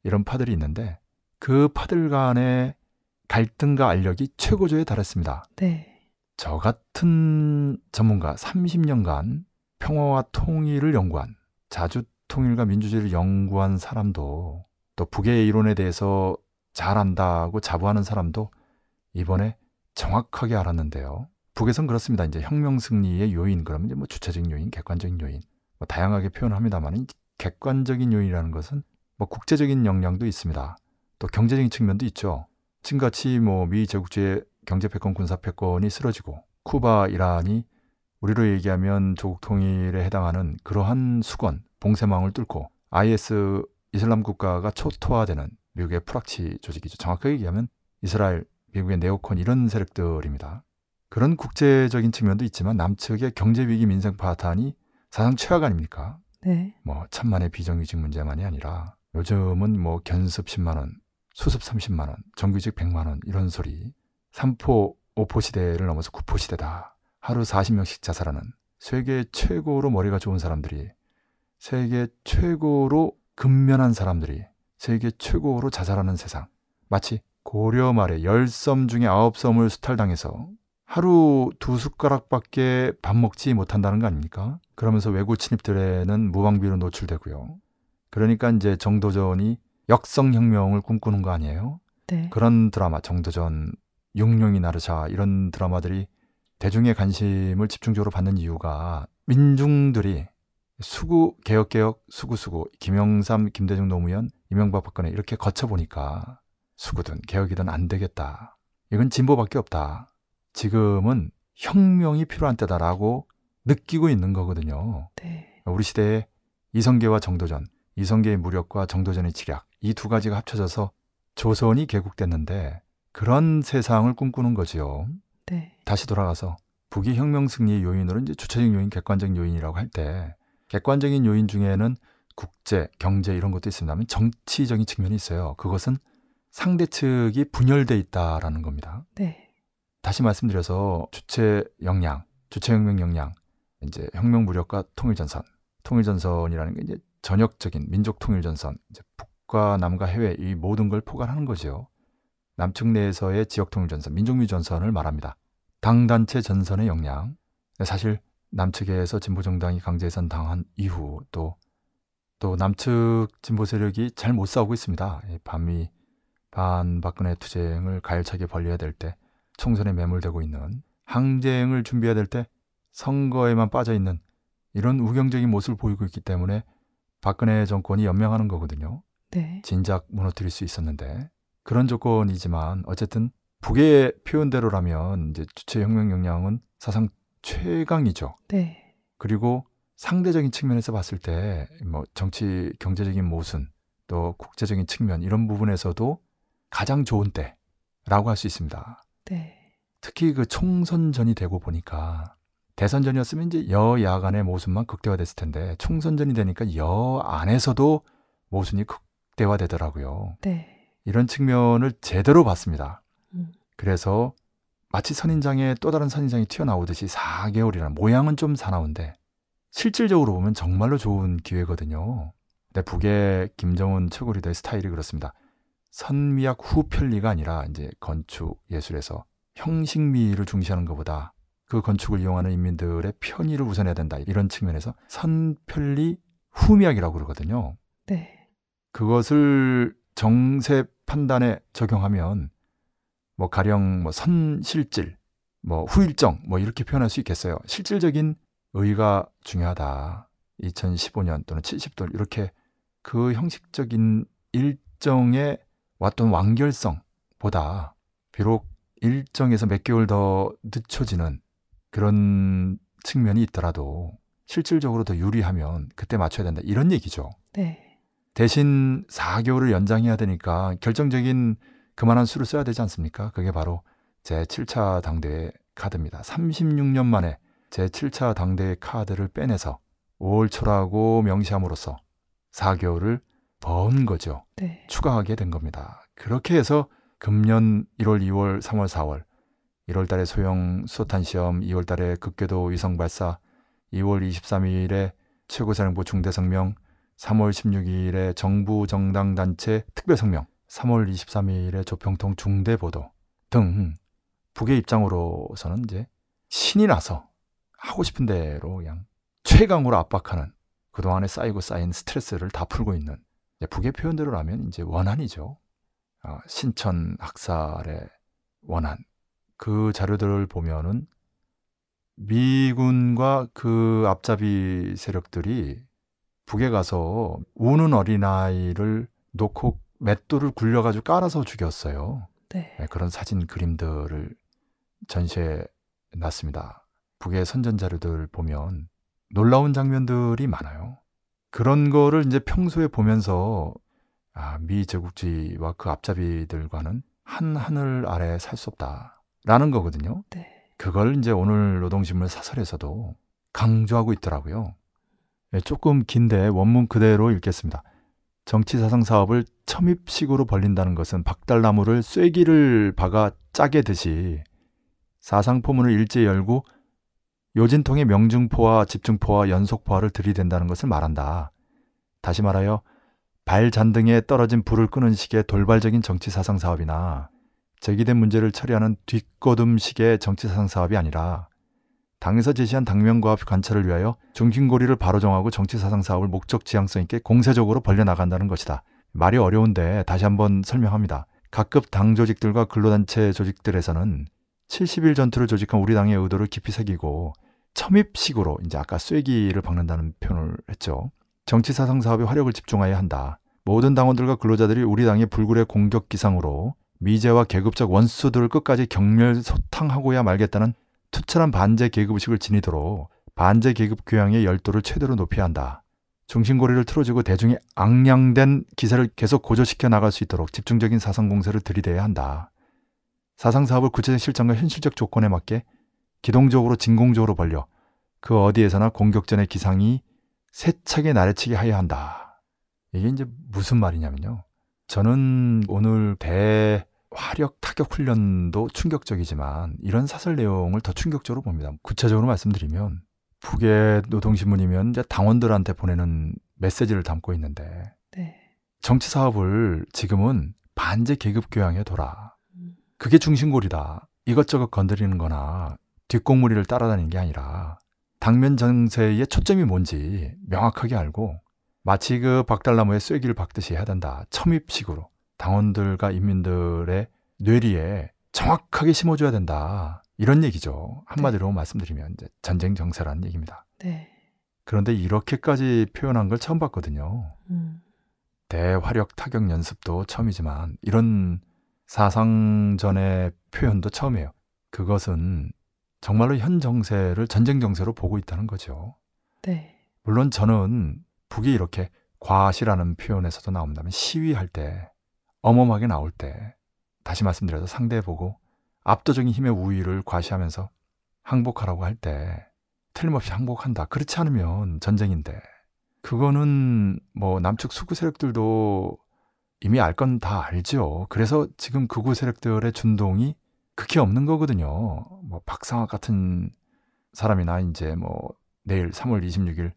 이런 파들이 있는데 그 파들 간의 갈등과 알력이 최고조에 달했습니다. 네. 저 같은 전문가 30년간 평화와 통일을 연구한 자주 통일과 민주주의를 연구한 사람도 또 북의 이론에 대해서 잘 안다고 자부하는 사람도 이번에 정확하게 알았는데요. 북에선 그렇습니다. 이제 혁명 승리의 요인 그러면 이제 뭐 주체적인 요인, 객관적인 요인 뭐 다양하게 표현합니다만 객관적인 요인이라는 것은 뭐 국제적인 역량도 있습니다. 또 경제적인 측면도 있죠. 지금같이 뭐 미 제국주의 경제 패권, 군사 패권이 쓰러지고 쿠바, 이란이 우리로 얘기하면 조국 통일에 해당하는 그러한 수건, 봉쇄망을 뚫고 IS 이슬람 국가가 초토화되는 미국의 프락치 조직이죠. 정확하게 얘기하면 이스라엘, 미국의 네오콘 이런 세력들입니다. 그런 국제적인 측면도 있지만 남측의 경제 위기 민생 파탄이 사상 최악 아닙니까? 네. 뭐 천만의 비정규직 문제만이 아니라 요즘은 뭐 견습 10만 원, 수습 30만 원, 정규직 100만 원 이런 소리. 3포, 5포 시대를 넘어서 9포 시대다. 하루 40명씩 자살하는 세계 최고로 머리가 좋은 사람들이 세계 최고로 근면한 사람들이 세계 최고로 자살하는 세상. 마치 고려 말에 열섬 중에 아홉 섬을 수탈당해서 하루 두 숟가락밖에 밥 먹지 못한다는 거 아닙니까? 그러면서 외국 침입들에는 무방비로 노출되고요. 그러니까 이제 정도전이 역성혁명을 꿈꾸는 거 아니에요? 네. 그런 드라마, 정도전, 육룡이 나르샤 이런 드라마들이 대중의 관심을 집중적으로 받는 이유가 민중들이 수구 개혁 개혁 수구 수구 김영삼 김대중 노무현 이명박 박근혜 이렇게 거쳐 보니까 수구든 개혁이든 안 되겠다. 이건 진보밖에 없다. 지금은 혁명이 필요한 때다라고 느끼고 있는 거거든요. 네. 우리 시대에 이성계와 정도전, 이성계의 무력과 정도전의 지략 이 두 가지가 합쳐져서 조선이 개국됐는데 그런 세상을 꿈꾸는 거지요. 네. 다시 돌아가서 북이 혁명 승리의 요인으로 이제 주체적 요인, 객관적 요인이라고 할 때 객관적인 요인 중에는 국제, 경제 이런 것도 있습니다만 정치적인 측면이 있어요. 그것은 상대 측이 분열돼 있다라는 겁니다. 네. 다시 말씀드려서 주체 역량, 주체 혁명 역량, 이제 혁명 무력과 통일 전선, 통일 전선이라는 게 이제 전역적인 민족 통일 전선, 이제 북과 남과 해외 이 모든 걸 포괄하는 거죠. 남측 내에서의 지역 통일 전선, 민족미 전선을 말합니다. 당 단체 전선의 역량. 사실 남측에서 진보 정당이 강제해산 당한 이후 또 또 남측 진보 세력이 잘 못 싸우고 있습니다. 반미 반박근혜 투쟁을 가열차게 벌려야 될 때 총선에 매몰되고 있는 항쟁을 준비해야 될 때 선거에만 빠져 있는 이런 우경적인 모습을 보이고 있기 때문에 박근혜 정권이 연명하는 거거든요. 네. 진작 무너뜨릴 수 있었는데 그런 조건이지만 어쨌든 북의 표현대로라면 이제 주체 혁명 역량은 사상 최강이죠. 네. 그리고 상대적인 측면에서 봤을 때 뭐 정치 경제적인 모순 또 국제적인 측면 이런 부분에서도 가장 좋은 때라고 할 수 있습니다. 네. 특히 그 총선전이 되고 보니까 대선전이었으면 이제 여야 간의 모순만 극대화됐을 텐데 총선전이 되니까 여 안에서도 모순이 극대화되더라고요. 네. 이런 측면을 제대로 봤습니다. 음. 그래서 마치 선인장에 또 다른 선인장이 튀어나오듯이 4개월이라는 모양은 좀 사나운데 실질적으로 보면 정말로 좋은 기회거든요. 근데 북의 김정은 최고 리더의 스타일이 그렇습니다. 선미학 후 편리가 아니라 이제 건축 예술에서 형식미를 중시하는 것보다 그 건축을 이용하는 인민들의 편의를 우선해야 된다. 이런 측면에서 선편리 후미학이라고 그러거든요. 네. 그것을 정세 판단에 적용하면 뭐 가령 뭐 선실질, 뭐 후일정 뭐 이렇게 표현할 수 있겠어요. 실질적인 의가 중요하다. 2015년 또는 70돌 이렇게 그 형식적인 일정의 왔던 완결성보다 비록 일정에서 몇 개월 더 늦춰지는 그런 측면이 있더라도 실질적으로 더 유리하면 그때 맞춰야 된다. 이런 얘기죠. 네. 대신 4개월을 연장해야 되니까 결정적인 그만한 수를 써야 되지 않습니까? 그게 바로 제 7차 당대회 카드입니다. 36년 만에 제 7차 당대회 카드를 빼내서 5월 초라고 명시함으로써 4개월을 번 거죠. 네. 추가하게 된 겁니다. 그렇게 해서 금년 1월, 2월, 3월, 4월 1월 달에 소형 수소탄 시험, 2월 달에 극궤도 위성 발사, 2월 23일에 최고사령부 중대 성명, 3월 16일에 정부 정당 단체 특별 성명, 3월 23일에 조평통 중대 보도 등 북의 입장으로서는 이제 신이 나서 하고 싶은 대로 그냥 최강으로 압박하는 그동안에 쌓이고 쌓인 스트레스를 다 풀고 있는 북의 표현대로라면 이제 원한이죠. 아, 신천 학살의 원한. 그 자료들을 보면은 미군과 그 앞잡이 세력들이 북에 가서 우는 어린아이를 놓고 맷돌을 굴려가지고 깔아서 죽였어요. 네. 네, 그런 사진 그림들을 전시해 놨습니다. 북의 선전 자료들 보면 놀라운 장면들이 많아요. 그런 거를 이제 평소에 보면서 아, 미 제국주의와 그 앞잡이들과는 한 하늘 아래 살 수 없다라는 거거든요. 네. 그걸 이제 오늘 노동신문 사설에서도 강조하고 있더라고요. 네, 조금 긴데 원문 그대로 읽겠습니다. 정치사상 사업을 첨입식으로 벌린다는 것은 박달나무를 쐐기를 박아 짜게 듯이 사상 포문을 일제히 열고 요진통의 명중포와 집중포와 연속포화를 들이댄다는 것을 말한다. 다시 말하여 발잔등에 떨어진 불을 끄는 식의 돌발적인 정치사상 사업이나 제기된 문제를 처리하는 뒷거둠식의 정치사상 사업이 아니라 당에서 제시한 당면과 관찰을 위하여 중심고리를 바로 정하고 정치 사상 사업을 목적 지향성 있게 공세적으로 벌려나간다는 것이다. 말이 어려운데 다시 한번 설명합니다. 각급 당 조직들과 근로단체 조직들에서는 70일 전투를 조직한 우리 당의 의도를 깊이 새기고 첨입식으로 이제 아까 쐐기를 박는다는 표현을 했죠. 정치 사상 사업에 화력을 집중해야 한다. 모든 당원들과 근로자들이 우리 당의 불굴의 공격 기상으로 미제와 계급적 원수들을 끝까지 경멸 소탕하고야 말겠다는 투철한 반제 계급의식을 지니도록 반제 계급 교양의 열도를 최대로 높여야 한다. 중심고리를 틀어주고 대중이 앙량된 기세를 계속 고조시켜 나갈 수 있도록 집중적인 사상 공세를 들이대야 한다. 사상 사업을 구체적 실정과 현실적 조건에 맞게 기동적으로 진공적으로 벌려 그 어디에서나 공격전의 기상이 세차게 나래치게 하여야 한다. 이게 이제 무슨 말이냐면요. 저는 오늘 대 화력 타격 훈련도 충격적이지만 이런 사설 내용을 더 충격적으로 봅니다. 구체적으로 말씀드리면 북의 노동신문이면 이제 당원들한테 보내는 메시지를 담고 있는데 네. 정치 사업을 지금은 반제 계급 교양에 돌아. 음. 그게 중심골이다. 이것저것 건드리는 거나 뒷공무리를 따라다니는 게 아니라 당면 정세의 초점이 뭔지 명확하게 알고 마치 그 박달나무에 쐐기를 박듯이 해야 된다. 첨입식으로 당원들과 인민들의 뇌리에 정확하게 심어줘야 된다. 이런 얘기죠. 한마디로 말씀드리면 이제 전쟁 정세라는 얘기입니다. 네. 그런데 이렇게까지 표현한 걸 처음 봤거든요. 음. 대화력 타격 연습도 처음이지만 이런 사상전의 표현도 처음이에요. 그것은 정말로 현 정세를 전쟁 정세로 보고 있다는 거죠. 네. 물론 저는 북이 이렇게 과시라는 표현에서도 나온다면 시위할 때 어마어마하게 나올 때 다시 말씀드려서 상대 보고 압도적인 힘의 우위를 과시하면서 항복하라고 할 때 틀림없이 항복한다. 그렇지 않으면 전쟁인데 그거는 뭐 남측 수구 세력들도 이미 알 건 다 알죠. 그래서 지금 극우 세력들의 준동이 극히 없는 거거든요. 뭐 박상학 같은 사람이나 이제 뭐 내일 3월 26일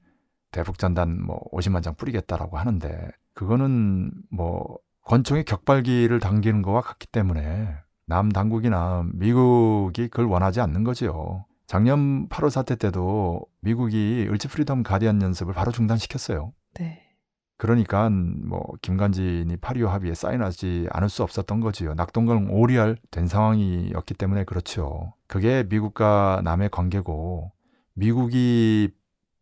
대북 전단 뭐 50만 장 뿌리겠다라고 하는데 그거는 뭐 권총의 격발기를 당기는 거와 같기 때문에 남 당국이나 미국이 그걸 원하지 않는 거지요. 작년 8월 사태 때도 미국이 을지 프리덤 가디언 연습을 바로 중단시켰어요. 네. 그러니까 뭐 김관진이 8.25 합의에 사인하지 않을 수 없었던 거지요. 낙동강 오리알 된 상황이었기 때문에 그렇죠. 그게 미국과 남의 관계고 미국이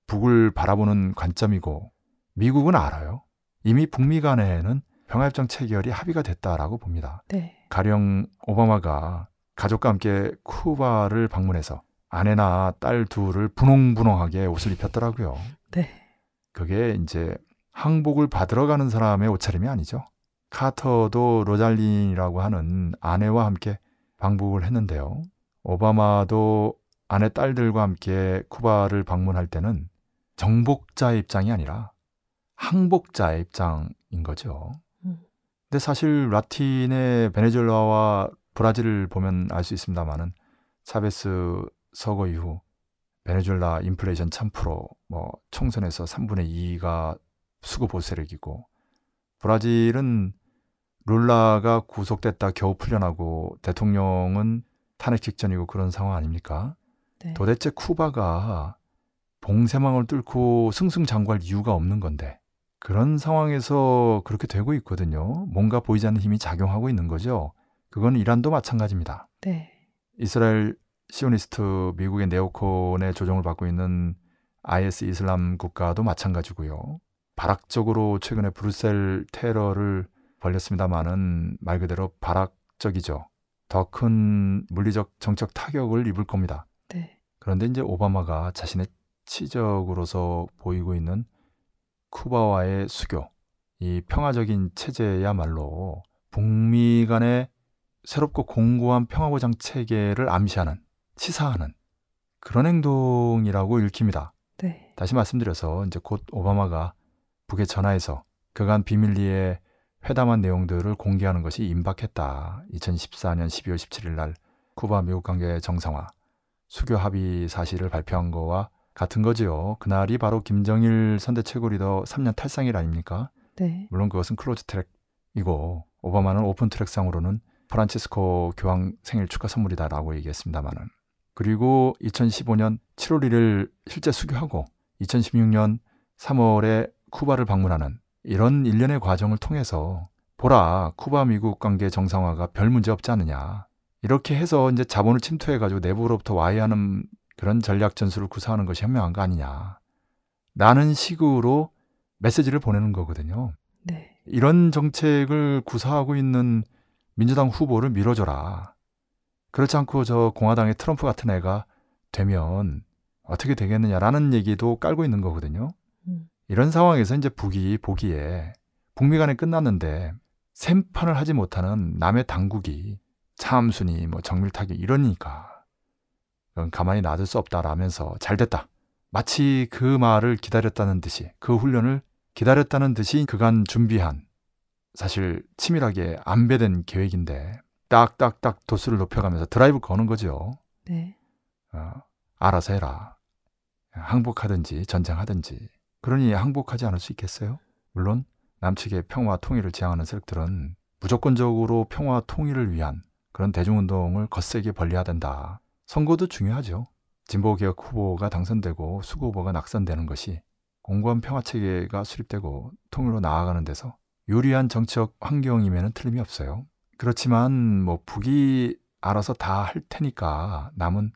북을 바라보는 관점이고 미국은 알아요. 이미 북미 간에는 평화협정 체결이 합의가 됐다라고 봅니다. 네. 가령 오바마가 가족과 함께 쿠바를 방문해서 아내나 딸 둘을 분홍분홍하게 옷을 입혔더라고요. 네. 그게 이제 항복을 받으러 가는 사람의 옷차림이 아니죠. 카터도 로잘린이라고 하는 아내와 함께 방북을 했는데요. 오바마도 아내 딸들과 함께 쿠바를 방문할 때는 정복자의 입장이 아니라 항복자의 입장인 거죠. 음. 근데 사실 라틴의 베네수엘라와 브라질을 보면 알 수 있습니다만은 차베스 서거 이후 베네수엘라 인플레이션 1000%, 뭐 총선에서 3분의 2가 수구 보세력이고 브라질은 룰라가 구속됐다 겨우 풀려나고 대통령은 탄핵 직전이고 그런 상황 아닙니까? 네. 도대체 쿠바가 봉쇄망을 뚫고 승승장구할 이유가 없는 건데 그런 상황에서 그렇게 되고 있거든요. 뭔가 보이지 않는 힘이 작용하고 있는 거죠. 그건 이란도 마찬가지입니다. 네. 이스라엘 시오니스트 미국의 네오콘의 조종을 받고 있는 IS 이슬람 국가도 마찬가지고요. 발악적으로 최근에 브루셀 테러를 벌였습니다마는 말 그대로 발악적이죠. 더 큰 물리적 정책 타격을 입을 겁니다. 네. 그런데 이제 오바마가 자신의 치적으로서 보이고 있는 쿠바와의 수교, 이 평화적인 체제야말로 북미 간의 새롭고 공고한 평화보장 체계를 암시하는, 치사하는 그런 행동이라고 읽힙니다. 네. 다시 말씀드려서 이제 곧 오바마가 북에 전화해서 그간 비밀리에 회담한 내용들을 공개하는 것이 임박했다. 2014년 12월 17일 날 쿠바 미국 관계 정상화 수교 합의 사실을 발표한 거와 같은 거지요. 그날이 바로 김정일 선대 최고 리더 3년 탈상일 아닙니까? 네. 물론 그것은 close track이고 오바마는 open track상으로는 프란치스코 교황 생일 축하 선물이다라고 얘기했습니다마는 그리고 2015년 7월 1일 실제 수교하고 2016년 3월에 쿠바를 방문하는 이런 일련의 과정을 통해서 보라 쿠바 미국 관계 정상화가 별 문제 없지 않느냐 이렇게 해서 이제 자본을 침투해 가지고 내부로부터 와해하는 그런 전략 전술을 구사하는 것이 현명한 거 아니냐 라는 식으로 메시지를 보내는 거거든요. 네. 이런 정책을 구사하고 있는 민주당 후보를 밀어줘라. 그렇지 않고 저 공화당의 트럼프 같은 애가 되면 어떻게 되겠느냐라는 얘기도 깔고 있는 거거든요. 음. 이런 상황에서 이제 북이 보기에 북미 간에 끝났는데 샘판을 하지 못하는 남의 당국이 참순이 뭐 정밀타기 이러니까 그건 가만히 놔둘 수 없다라면서 잘 됐다. 마치 그 말을 기다렸다는 듯이 그 훈련을 기다렸다는 듯이 그간 준비한 사실 치밀하게 안배된 계획인데 딱딱딱 도수를 높여가면서 드라이브 거는 거죠. 네. 어, 알아서 해라. 항복하든지 전쟁하든지. 그러니 항복하지 않을 수 있겠어요? 물론 남측의 평화 통일을 지향하는 세력들은 무조건적으로 평화 통일을 위한 그런 대중운동을 거세게 벌려야 된다. 선거도 중요하죠. 진보개혁 후보가 당선되고 수구 후보가 낙선되는 것이 공고한 평화 체계가 수립되고 통일로 나아가는 데서 유리한 정치적 환경이면 틀림이 없어요. 그렇지만 뭐 북이 알아서 다 할 테니까 남은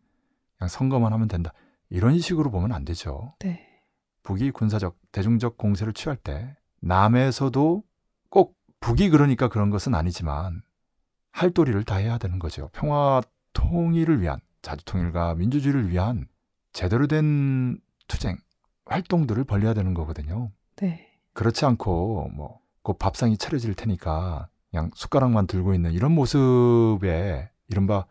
그냥 선거만 하면 된다. 이런 식으로 보면 안 되죠. 네. 북이 군사적, 대중적 공세를 취할 때 남에서도 꼭 북이 그러니까 그런 것은 아니지만 할 도리를 다 해야 되는 거죠. 평화 통일을 위한 자주 통일과 민주주의를 위한 제대로 된 투쟁 활동들을 벌려야 되는 거거든요. 네. 그렇지 않고 뭐 곧 밥상이 차려질 테니까 그냥 숟가락만 들고 있는 이런 모습에 이른바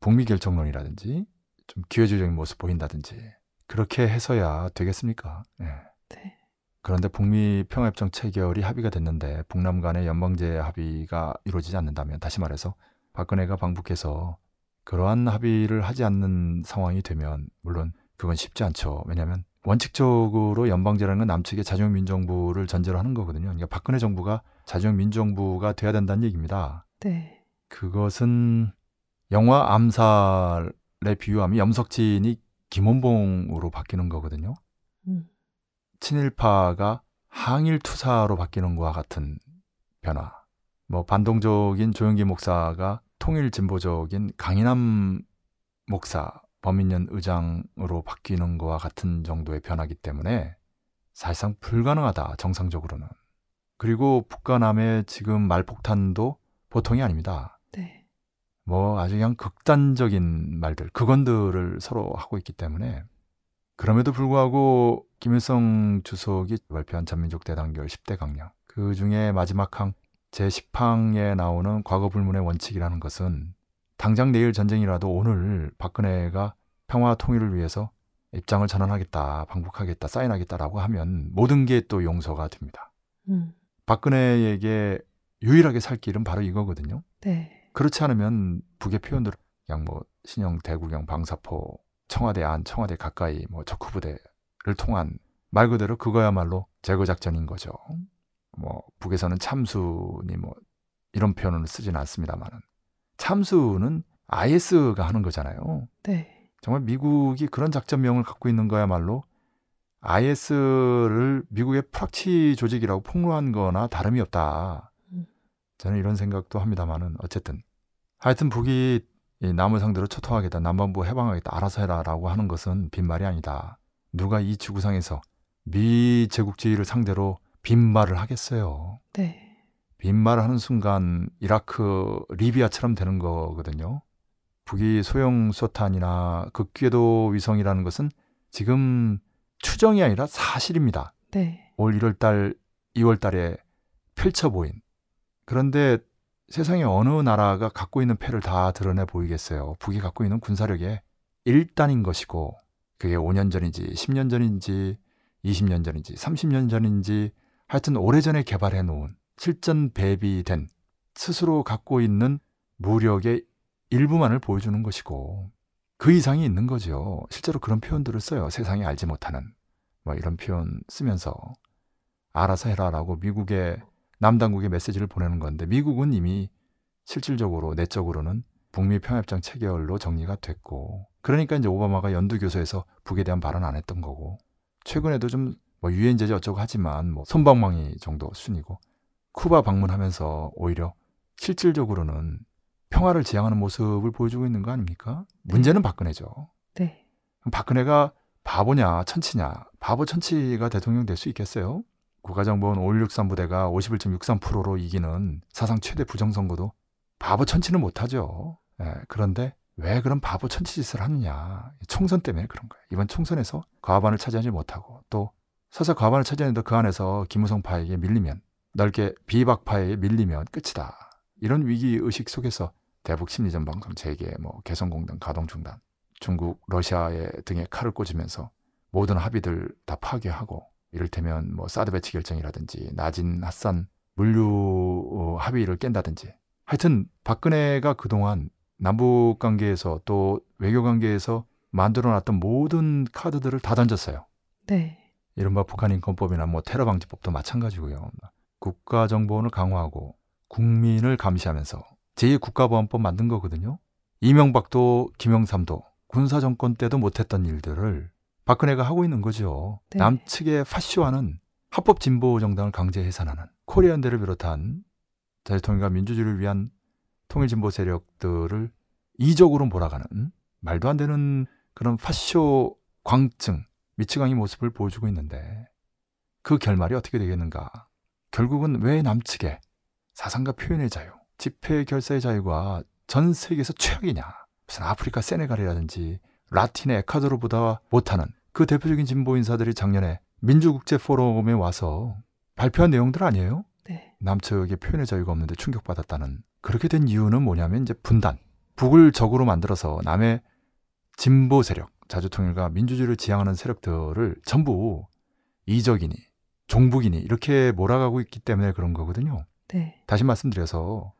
북미 결정론이라든지 좀 기회주의적인 모습 보인다든지 그렇게 해서야 되겠습니까? 예. 네. 그런데 북미 평화협정 체결이 합의가 됐는데 북남 간의 연방제 합의가 이루어지지 않는다면 다시 말해서 박근혜가 방북해서 그러한 합의를 하지 않는 상황이 되면 물론 그건 쉽지 않죠. 왜냐하면 원칙적으로 연방제라는 건 남측의 자주민정부를 전제로 하는 거거든요. 그러니까 박근혜 정부가 자주민정부가 돼야 된다는 얘기입니다. 네. 그것은 영화 암살에 비유하면 염석진이 김원봉으로 바뀌는 거거든요. 음. 친일파가 항일 투사로 바뀌는 것과 같은 변화. 뭐 반동적인 조영기 목사가 통일 진보적인 강인함 목사, 범인연 의장으로 바뀌는 것과 같은 정도의 변화기 때문에 사실상 불가능하다 정상적으로는. 그리고 북한남의 지금 말폭탄도 보통이 아닙니다. 네. 뭐 아주 그냥 극단적인 말들, 그건들을 서로 하고 있기 때문에 그럼에도 불구하고 김일성 주석이 발표한 전민족 대단결 10대 강령 그 중에 마지막 항 제10항에 나오는 과거 불문의 원칙이라는 것은 당장 내일 전쟁이라도 오늘 박근혜가 평화 통일을 위해서 입장을 전환하겠다, 방북하겠다, 사인하겠다라고 하면 모든 게 또 용서가 됩니다. 음. 박근혜에게 유일하게 살 길은 바로 이거거든요. 네. 그렇지 않으면 북의 표현들 그냥 뭐 신형 대구경 방사포 청와대 안 청와대 가까이 뭐 적후부대를 통한 말 그대로 그거야말로 제거 작전인 거죠. 뭐 북에서는 참수니 뭐 이런 표현을 쓰지는 않습니다만은 참수는 IS가 하는 거잖아요. 네. 정말 미국이 그런 작전명을 갖고 있는 거야말로 IS를 미국의 프락치 조직이라고 폭로한 거나 다름이 없다. 음. 저는 이런 생각도 합니다만은 어쨌든 하여튼 북이 이 남을 상대로 초통하겠다, 남반부 해방하겠다, 알아서 해라라고 하는 것은 빈말이 아니다. 누가 이 지구상에서 미 제국주의를 상대로 빈말을 하겠어요. 네. 빈말을 하는 순간 이라크, 리비아처럼 되는 거거든요. 북이 소형 수탄이나 극궤도 위성이라는 것은 지금 추정이 아니라 사실입니다. 네. 올 1월 달, 2월 달에 펼쳐 보인. 그런데 세상에 어느 나라가 갖고 있는 패를 다 드러내 보이겠어요. 북이 갖고 있는 군사력의 1단인 것이고, 그게 5년 전인지, 10년 전인지, 20년 전인지, 30년 전인지, 하여튼 오래전에 개발해 놓은 실전 배비된 스스로 갖고 있는 무력의 일부만을 보여주는 것이고, 그 이상이 있는 거죠. 실제로 그런 표현들을 써요. 세상이 알지 못하는. 뭐 이런 표현 쓰면서 알아서 해라라고 미국의 남당국에 메시지를 보내는 건데 미국은 이미 실질적으로 내적으로는 북미 평화협정 체결로 정리가 됐고 그러니까 이제 오바마가 연두 교서에서 북에 대한 발언 안 했던 거고 최근에도 좀 뭐 유엔 제재 어쩌고 하지만 뭐 손방망이 정도 순이고 쿠바 방문하면서 오히려 실질적으로는 평화를 지향하는 모습을 보여주고 있는 거 아닙니까? 문제는 박근혜죠. 네. 박근혜가 바보냐 천치냐 바보 천치가 대통령 될 수 있겠어요? 국가정보원 5.163 부대가 51.63%로 이기는 사상 최대 부정선거도 바보 천치는 못하죠. 예, 그런데 왜 그런 바보 천치 짓을 하느냐. 총선 때문에 그런 거예요. 이번 총선에서 과반을 차지하지 못하고 또 서서 과반을 차지했는데 그 안에서 김무성파에게 밀리면 넓게 비박파에게 밀리면 끝이다. 이런 위기 의식 속에서 대북 심리전 방송 재개, 뭐 개성공단 가동 중단, 중국, 러시아의 등에 칼을 꽂으면서 모든 합의들 다 파괴하고 이를테면 뭐 사드 배치 결정이라든지 나진 핫산 물류 어, 합의를 깬다든지 하여튼 박근혜가 그동안 남북 관계에서 또 외교 관계에서 만들어 놨던 모든 카드들을 다 던졌어요. 네. 이른바 북한 인권법이나 뭐 테러 방지법도 마찬가지고요. 국가 정보원을 강화하고 국민을 감시하면서 제2 국가보안법 만든 거거든요. 이명박도 김영삼도 군사 정권 때도 못했던 일들을 박근혜가 하고 있는 거죠. 네. 남측의 파쇼하는 합법 진보 정당을 강제 해산하는 코리안대를 비롯한 자유통일과 민주주의를 위한 통일 진보 세력들을 이적으로 몰아가는 말도 안 되는 그런 파쇼 광증 미치광이 모습을 보여주고 있는데 그 결말이 어떻게 되겠는가? 결국은 왜 남측에 사상과 표현의 자유, 집회 결사의 자유가 전 세계에서 최악이냐? 무슨 아프리카 세네갈이라든지 라틴의 에콰도르보다 못하는 그 대표적인 진보 인사들이 작년에 민주국제 포럼에 와서 발표한 내용들 아니에요? 네. 남측의 표현의 자유가 없는데 충격받았다는 그렇게 된 이유는 뭐냐면 이제 분단 북을 적으로 만들어서 남의 진보 세력 자주통일과 민주주의를 지향하는 세력들을 전부 이적이니 종북이니 이렇게 몰아가고 있기 때문에 그런 거거든요. 네. 다시 말씀드려서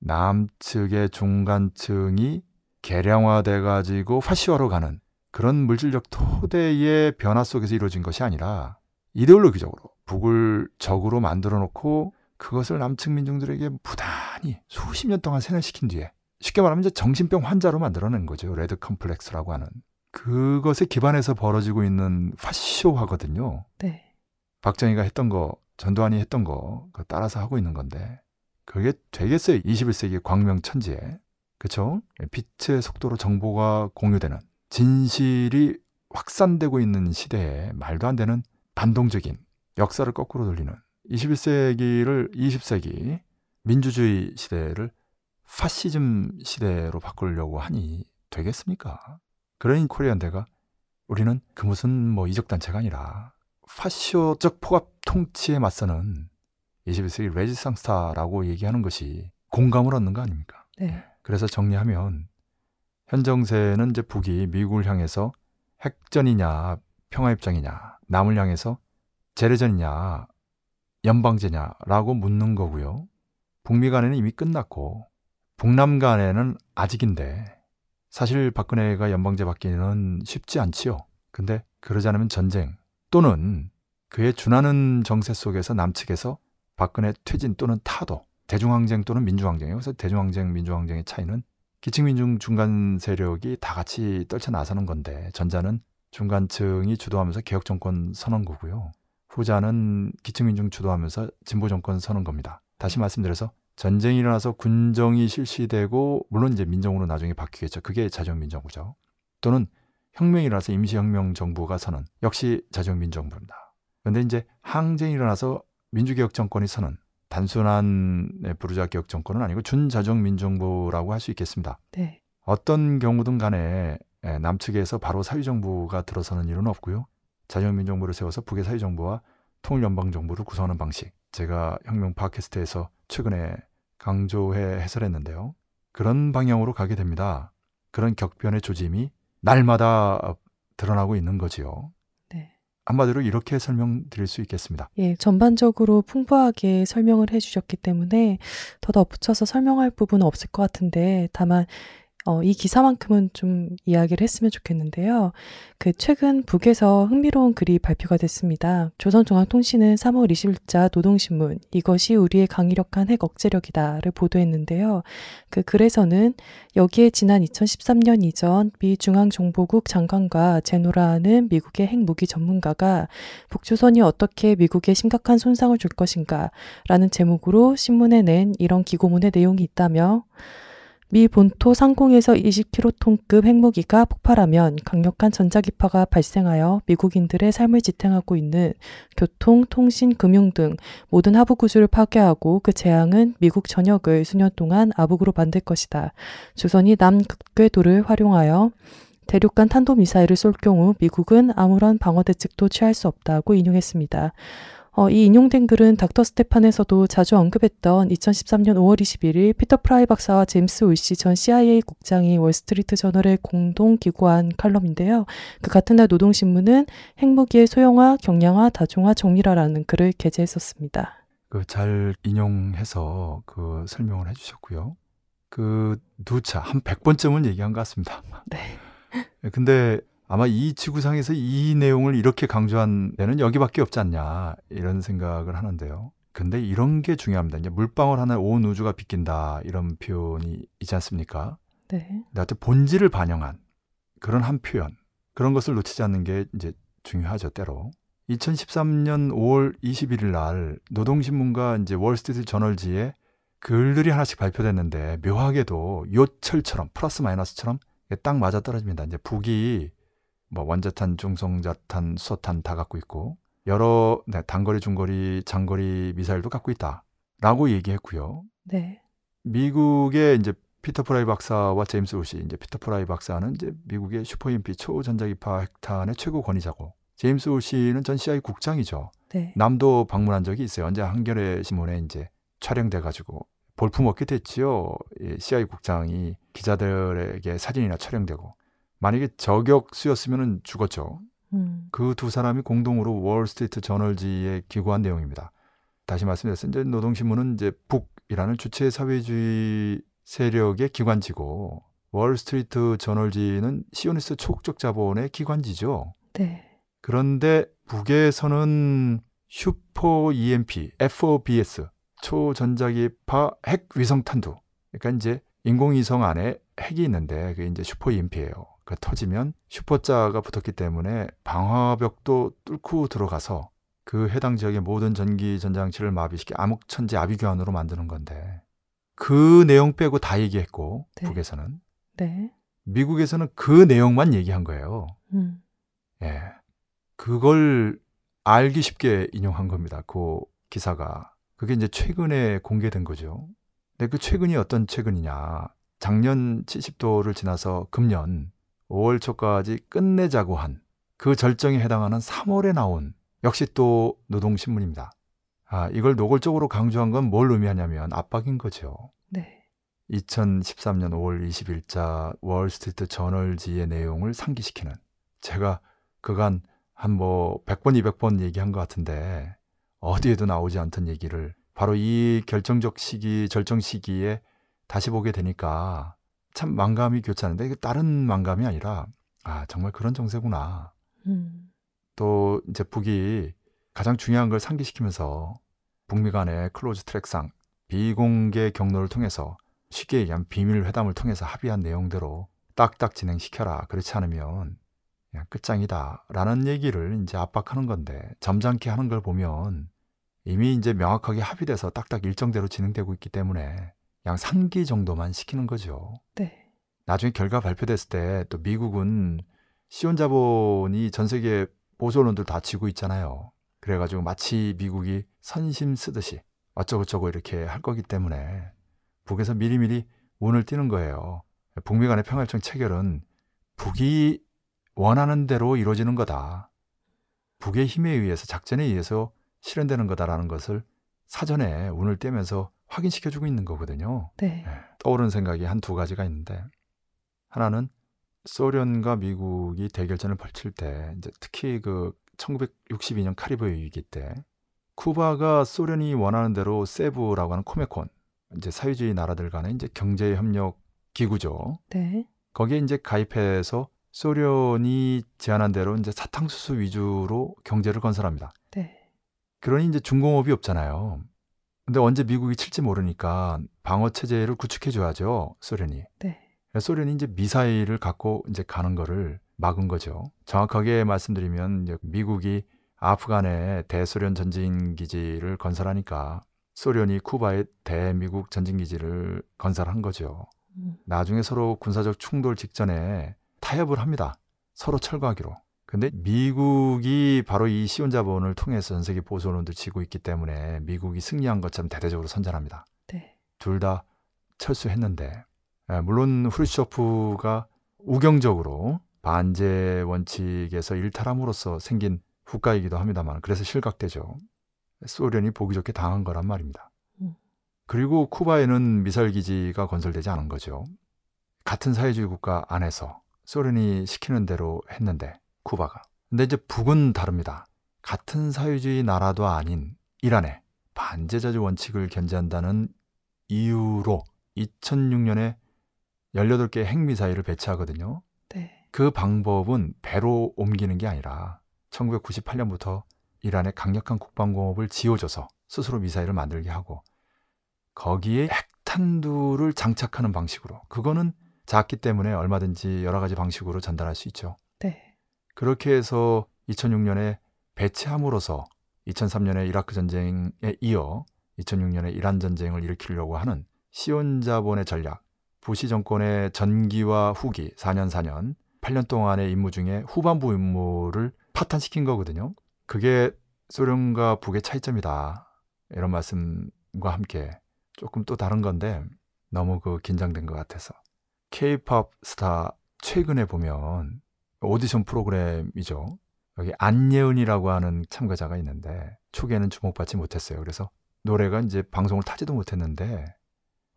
남측의 중간층이 개량화돼 가지고 파시화로 가는 그런 물질적 토대의 변화 속에서 이루어진 것이 아니라 이데올로기적으로 북을 적으로 만들어 놓고 그것을 남측 민중들에게 부단히 수십 년 동안 세뇌시킨 뒤에 쉽게 말하면 이제 정신병 환자로 만들어낸 거죠. 레드 컴플렉스라고 하는. 그것에 기반해서 벌어지고 있는 파쇼화거든요. 네. 박정희가 했던 거, 전두환이 했던 거, 따라서 하고 있는 건데, 그게 되겠어요. 21세기 광명천지에. 그쵸? 빛의 속도로 정보가 공유되는, 진실이 확산되고 있는 시대에 말도 안 되는 반동적인 역사를 거꾸로 돌리는 21세기를 20세기 민주주의 시대를 파시즘 시대로 바꾸려고 하니 되겠습니까? 그러니 코리안대가 우리는 그 무슨 뭐 이적단체가 아니라 파쇼적 포갑 통치에 맞서는 21세기 레지상스타라고 얘기하는 것이 공감을 얻는 거 아닙니까? 네. 그래서 정리하면 현 정세는 이제 북이 미국을 향해서 핵전이냐 평화협정이냐 남을 향해서 재래전이냐 연방제냐라고 묻는 거고요. 북미 간에는 이미 끝났고 북남 간에는 아직인데 사실 박근혜가 연방제 받기는 쉽지 않지요. 근데 그러지 않으면 전쟁 또는 그에 준하는 정세 속에서 남측에서 박근혜 퇴진 또는 타도 대중항쟁 또는 민주항쟁이에요. 그래서 대중항쟁, 민주항쟁의 차이는 기층민중 중간 세력이 다 같이 떨쳐 나서는 건데 전자는 중간층이 주도하면서 개혁 정권 선언 거고요. 후자는 기층민중 주도하면서 진보 정권 선언 겁니다. 다시 말씀드려서 전쟁이 일어나서 군정이 실시되고 물론 이제 민정으로 나중에 바뀌겠죠. 그게 자정민정부죠. 또는 혁명이 일어나서 임시혁명 정부가 선언 역시 자정민정부입니다. 그런데 이제 항쟁이 일어나서 민주개혁 정권이 선언 단순한 네, 부르자 개혁 정권은 아니고 준자정 민정부라고 할 수 있겠습니다. 네. 어떤 경우든 간에 예, 남측에서 바로 사회정부가 들어서는 일은 없고요. 자정민정부를 세워서 북의 사회정부와 통일연방정부를 구성하는 방식. 제가 혁명 팟캐스트에서 최근에 강조해 해설했는데요. 그런 방향으로 가게 됩니다. 그런 격변의 조짐이 날마다 드러나고 있는 거지요. 네. 한마디로 이렇게 설명드릴 수 있겠습니다. 예, 전반적으로 풍부하게 설명을 해주셨기 때문에 더 덧붙여서 설명할 부분은 없을 것 같은데, 다만, 어, 이 기사만큼은 좀 이야기를 했으면 좋겠는데요. 그 최근 북에서 흥미로운 글이 발표가 됐습니다. 조선중앙통신은 3월 20일자 노동신문 이것이 우리의 강력한 핵 억제력이다를 보도했는데요. 그 글에서는 여기에 지난 2013년 이전 미 중앙정보국 장관과 제노라하는 미국의 핵무기 전문가가 북조선이 어떻게 미국에 심각한 손상을 줄 것인가 라는 제목으로 신문에 낸 이런 기고문의 내용이 있다며 미 본토 상공에서 20킬로톤급 핵무기가 폭발하면 강력한 전자기파가 발생하여 미국인들의 삶을 지탱하고 있는 교통, 통신, 금융 등 모든 하부 구조를 파괴하고 그 재앙은 미국 전역을 수년 동안 아북으로 만들 것이다. 조선이 남극궤도를 활용하여 대륙간 탄도미사일을 쏠 경우 미국은 아무런 방어 대책도 취할 수 없다고 인용했습니다. 어, 이 인용된 글은 닥터 스테판에서도 자주 언급했던 2013년 5월 21일 피터 프라이 박사와 제임스 울시 전 CIA 국장이 월스트리트 저널에 공동 기고한 칼럼인데요. 그 같은 날 노동신문은 핵무기의 소형화, 경량화, 다중화, 정밀화라는 글을 게재했었습니다. 그 잘 인용해서 그 설명을 해주셨고요. 그 누차 한 100번쯤은 얘기한 것 같습니다. 네. 근데 아마 이 지구상에서 이 내용을 이렇게 강조한 데는 여기밖에 없지 않냐 이런 생각을 하는데요. 근데 이런 게 중요합니다. 이제 물방울 하나에 온 우주가 비낀다 이런 표현이 있지 않습니까? 네. 나한테 본질을 반영한 그런 한 표현 그런 것을 놓치지 않는 게 이제 중요하죠 때로. 2013년 5월 21일 날 노동신문과 이제 월스트리트 저널지에 글들이 하나씩 발표됐는데 묘하게도 요철처럼 플러스 마이너스처럼 딱 맞아 떨어집니다. 이제 북이 뭐 원자탄, 중성자탄, 수소탄 다 갖고 있고 여러 네, 단거리, 중거리, 장거리 미사일도 갖고 있다라고 얘기했고요. 네. 미국의 이제 피터 프라이 박사와 제임스 울시 이제 피터 프라이 박사는 이제 미국의 super EMP 초전자기파 핵탄의 최고 권위자고 제임스 울시는 전 CIA 국장이죠. 네. 남도 방문한 적이 있어요. 언제 한겨레 신문에 이제 촬영돼 가지고 볼품 얻게 됐지요. 이 CIA 국장이 기자들에게 사진이나 촬영되고 만약에 저격수였으면 죽었죠. 음. 그두 사람이 공동으로 월스트리트 저널지에 기고한 내용입니다. 다시 말씀드렸습니다. 이제 노동신문은 이제 북이라는 주체 사회주의 세력의 기관지고 월스트리트 저널지는 시오니스트 초국적 자본의 기관지죠. 네. 그런데 북에서는 super EMP, FOBS, 초전자기파 핵 위성 탄두. 그러니까 이제 인공위성 안에 핵이 있는데 그게 이제 super EMP예요. 그 터지면 super자가 붙었기 때문에 방화벽도 뚫고 들어가서 그 해당 지역의 모든 전기 전장치를 마비시켜 암흑천지 아비규환으로 만드는 건데 그 내용 빼고 다 얘기했고 네. 북에서는 네. 미국에서는 그 내용만 얘기한 거예요. 음. 예. 그걸 알기 쉽게 인용한 겁니다. 그 기사가. 그게 이제 최근에 공개된 거죠. 근데 그 최근이 어떤 최근이냐. 작년 70도를 지나서 금년 5월 초까지 끝내자고 한 그 절정에 해당하는 3월에 나온 역시 또 노동신문입니다. 아, 이걸 노골적으로 강조한 건 뭘 의미하냐면 압박인 거죠. 네. 2013년 5월 20일자 월스트리트 저널지의 내용을 상기시키는 제가 그간 한 뭐 100번 200번 얘기한 것 같은데 어디에도 나오지 않던 얘기를 바로 이 결정적 시기 절정 시기에 다시 보게 되니까 참 만감이 교차하는데 이게 다른 만감이 아니라 아 정말 그런 정세구나 음. 또 이제 북이 가장 중요한 걸 상기시키면서 북미 간의 close track상 비공개 경로를 통해서 쉽게 얘기하면 비밀 회담을 통해서 합의한 내용대로 딱딱 진행시켜라. 그렇지 않으면 그냥 끝장이다 라는 얘기를 이제 압박하는 건데 점잖게 하는 걸 보면 이미 이제 명확하게 합의돼서 딱딱 일정대로 진행되고 있기 때문에 그냥 상기 정도만 시키는 거죠. 네. 나중에 결과 발표됐을 때 또 미국은 시온 자본이 전 세계 보조론들 다 쥐고 있잖아요. 그래가지고 마치 미국이 선심 쓰듯이 어쩌고저쩌고 이렇게 할 거기 때문에 북에서 미리미리 운을 띄는 거예요. 북미 간의 평화협정 체결은 북이 원하는 대로 이루어지는 거다. 북의 힘에 의해서 작전에 의해서 실현되는 거다라는 것을 사전에 운을 떼면서 확인시켜주고 있는 거거든요. 네. 예, 떠오르는 생각이 한 두 가지가 있는데 하나는 소련과 미국이 대결전을 벌칠 때 이제 특히 그 1962년 카리브 위기 때 쿠바가 소련이 원하는 대로 세부라고 하는 코메콘 이제 사회주의 나라들 간의 이제 경제 협력 기구죠. 네. 거기에 이제 가입해서 소련이 제안한 대로 이제 사탕수수 위주로 경제를 건설합니다. 네. 그러니 이제 중공업이 없잖아요. 근데 언제 미국이 칠지 모르니까 방어 체제를 구축해 줘야죠, 소련이. 네. 소련이 이제 미사일을 갖고 이제 가는 거를 막은 거죠. 정확하게 말씀드리면 미국이 아프간에 대소련 전진 기지를 건설하니까 소련이 쿠바에 대미국 전진 기지를 건설한 거죠. 음. 나중에 서로 군사적 충돌 직전에 타협을 합니다. 서로 철거하기로. 근데 미국이 바로 이 시온 자본을 통해서 전 세계 보조론도 지고 있기 때문에 미국이 승리한 것처럼 대대적으로 선전합니다. 네. 둘다 철수했는데 예, 물론 후르쇼프가 우경적으로 반제 원칙에서 일탈함으로써 생긴 후과이기도 합니다만 그래서 실각되죠. 소련이 보기 좋게 당한 거란 말입니다. 음. 그리고 쿠바에는 미사일 기지가 건설되지 않은 거죠. 같은 사회주의 국가 안에서 소련이 시키는 대로 했는데 쿠바가. 근데 이제 북은 다릅니다. 같은 사회주의 나라도 아닌 이란에 반제자주 원칙을 견제한다는 이유로 2006년에 18개 핵미사일을 배치하거든요. 네. 그 방법은 배로 옮기는 게 아니라 1998년부터 이란에 강력한 국방공업을 지어줘서 스스로 미사일을 만들게 하고 거기에 핵탄두를 장착하는 방식으로 그거는 작기 때문에 얼마든지 여러 가지 방식으로 전달할 수 있죠. 네. 그렇게 해서 2006년에 배치함으로써 2003년에 이라크 전쟁에 이어 2006년에 이란 전쟁을 일으키려고 하는 시온자본의 전략, 부시 정권의 전기와 후기 4년 4년 8년 동안의 임무 중에 후반부 임무를 파탄시킨 거거든요. 그게 소련과 북의 차이점이다. 이런 말씀과 함께 조금 또 다른 건데 너무 그 긴장된 것 같아서 K-팝 스타 최근에 보면 오디션 프로그램이죠. 여기 안예은이라고 하는 참가자가 있는데 초기에는 주목받지 못했어요. 그래서 노래가 이제 방송을 타지도 못했는데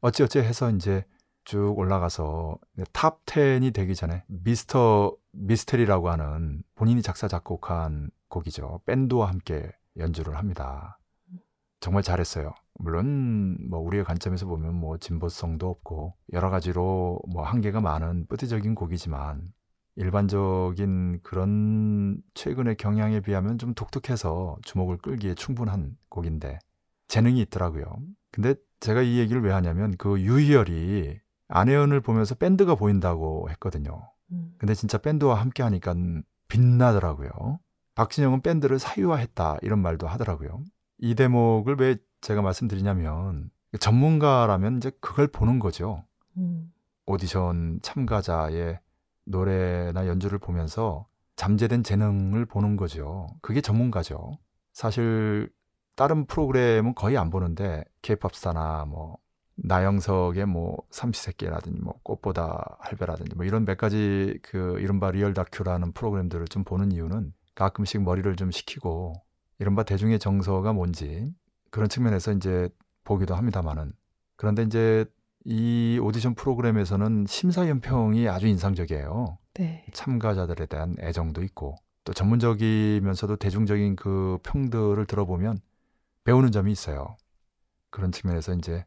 어찌어찌 해서 이제 쭉 올라가서 top 10이 되기 전에 Mister Mystery라고 하는 본인이 작사 작곡한 곡이죠. 밴드와 함께 연주를 합니다. 정말 잘했어요. 물론 뭐 우리의 관점에서 보면 뭐 진보성도 없고 여러 가지로 뭐 한계가 많은 쁘띠적인 곡이지만 일반적인 그런 최근의 경향에 비하면 좀 독특해서 주목을 끌기에 충분한 곡인데 재능이 있더라고요. 근데 제가 이 얘기를 왜 하냐면 그 유희열이 안혜연을 보면서 밴드가 보인다고 했거든요. 음. 근데 진짜 밴드와 함께 하니까 빛나더라고요. 박진영은 밴드를 사유화했다 이런 말도 하더라고요. 이 대목을 왜 제가 말씀드리냐면 전문가라면 이제 그걸 보는 거죠. 음. 오디션 참가자의 노래나 연주를 보면서 잠재된 재능을 보는 거죠. 그게 전문가죠. 사실 다른 프로그램은 거의 안 보는데 케이팝 스타나 뭐 나영석의 뭐 삼시세끼라든지 뭐 꽃보다 할배라든지 뭐 이런 몇 가지 그 이른바 리얼 다큐라는 프로그램들을 좀 보는 이유는 가끔씩 머리를 좀 식히고 이른바 대중의 정서가 뭔지 그런 측면에서 이제 보기도 합니다만은 그런데 이제 이 오디션 프로그램에서는 심사위원평이 아주 인상적이에요. 네. 참가자들에 대한 애정도 있고 또 전문적이면서도 대중적인 그 평들을 들어보면 배우는 점이 있어요. 그런 측면에서 이제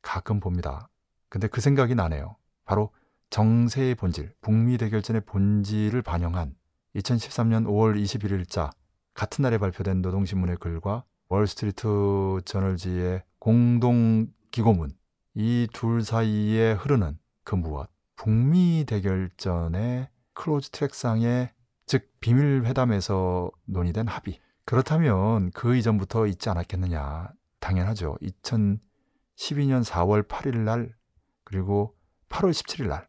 가끔 봅니다. 근데 그 생각이 나네요. 바로 정세의 본질, 북미 대결전의 본질을 반영한 2013년 5월 21일자 같은 날에 발표된 노동신문의 글과 월스트리트 저널지의 공동 기고문 이 둘 사이에 흐르는 그 무엇? 북미 대결전의 closed track상의 즉 비밀 회담에서 논의된 합의. 그렇다면 그 이전부터 있지 않았겠느냐? 당연하죠. 2012년 4월 8일 날 그리고 8월 17일 날.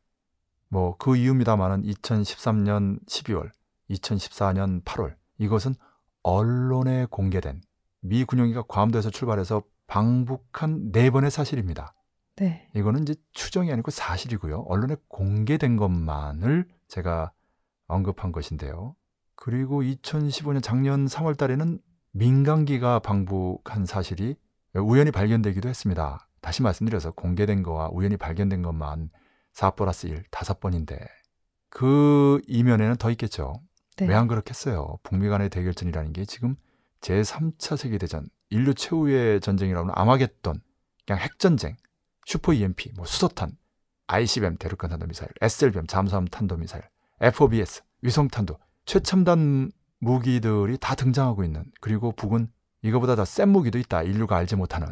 뭐 그 이유입니다만은 2013년 12월 2014년 8월. 이것은 언론에 공개된 미 군용기가 괌도에서 출발해서 방북한 네 번의 사실입니다. 네. 이거는 이제 추정이 아니고 사실이고요. 언론에 공개된 것만을 제가 언급한 것인데요. 그리고 2015년 작년 3월 달에는 민간기가 방북한 사실이 우연히 발견되기도 했습니다. 다시 말씀드려서 공개된 거와 우연히 발견된 것만 4 플러스 1, 5번인데 그 이면에는 더 있겠죠. 네. 왜안 그렇겠어요? 북미 간의 대결전이라는 게 지금 제3차 세계대전, 인류 최후의 전쟁이라고는 아마겟돈, 그냥 핵전쟁, 슈퍼 EMP, 뭐 수소탄, ICBM 대륙간 탄도미사일, SLBM 잠수함 탄도미사일, FOBS 위성탄도 최첨단 무기들이 다 등장하고 있는 그리고 북은 이거보다 더 센 무기도 있다 인류가 알지 못하는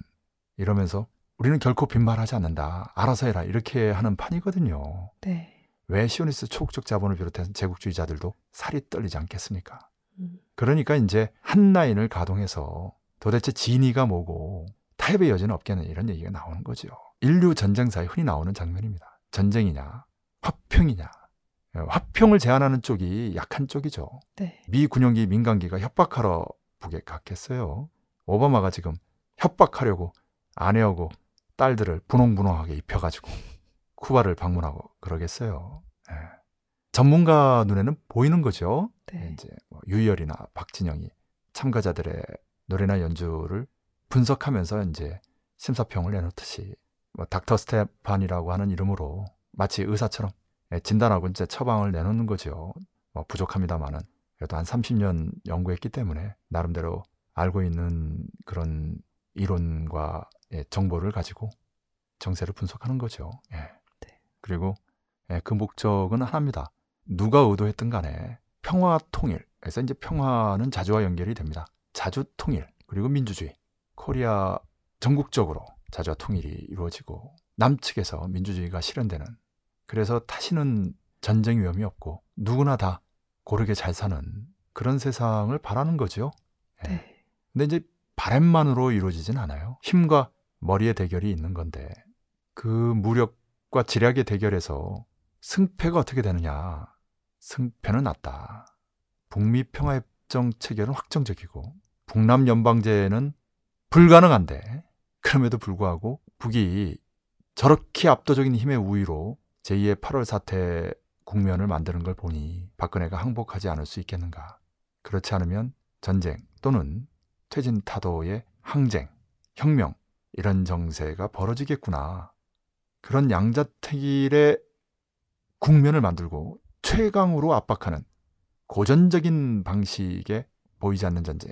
이러면서 우리는 결코 빈말하지 않는다 알아서 해라 이렇게 하는 판이거든요 네. 왜 시오니스트 초국적 자본을 비롯해서 제국주의자들도 살이 떨리지 않겠습니까 음. 그러니까 이제 한 라인을 가동해서 도대체 진위가 뭐고 타협의 여지는 없겠는 이런 얘기가 나오는 거죠. 인류 전쟁사에 흔히 나오는 장면입니다. 전쟁이냐, 화평이냐. 예, 화평을 제안하는 쪽이 약한 쪽이죠. 네. 미 군용기 민간기가 협박하러 북에 갔겠어요. 오바마가 지금 협박하려고 아내하고 딸들을 분홍분홍하게 입혀가지고 쿠바를 방문하고 그러겠어요. 예. 전문가 눈에는 보이는 거죠. 네. 이제 뭐 유희열이나 박진영이 참가자들의 노래나 연주를 분석하면서 이제 심사평을 내놓듯이 뭐 닥터 스테판이라고 하는 이름으로 마치 의사처럼 예, 진단하고 이제 처방을 내놓는 거죠. 뭐 부족합니다만은 그래도 한 30년 연구했기 때문에 나름대로 알고 있는 그런 이론과 예, 정보를 가지고 정세를 분석하는 거죠. 예. 네. 그리고 예, 그 목적은 하나입니다. 누가 의도했든 간에 평화 통일. 그래서 이제 평화는 자주와 연결이 됩니다. 자주 통일 그리고 민주주의. 코리아 전국적으로 자주와 통일이 이루어지고 남측에서 민주주의가 실현되는 그래서 다시는 전쟁 위험이 없고 누구나 다 고르게 잘 사는 그런 세상을 바라는 거죠. 예. 네. 근데 이제 바램만으로 이루어지진 않아요. 힘과 머리의 대결이 있는 건데 그 무력과 지략의 대결에서 승패가 어떻게 되느냐? 승패는 낮다. 북미 평화협정 체결은 확정적이고 북남 연방제는 불가능한데 그럼에도 불구하고 북이 저렇게 압도적인 힘의 우위로 제2의 8월 사태 국면을 만드는 걸 보니 박근혜가 항복하지 않을 수 있겠는가? 그렇지 않으면 전쟁 또는 퇴진 타도의 항쟁, 혁명 이런 정세가 벌어지겠구나. 그런 양자택일의 국면을 만들고 최강으로 압박하는 고전적인 방식의 보이지 않는 전쟁,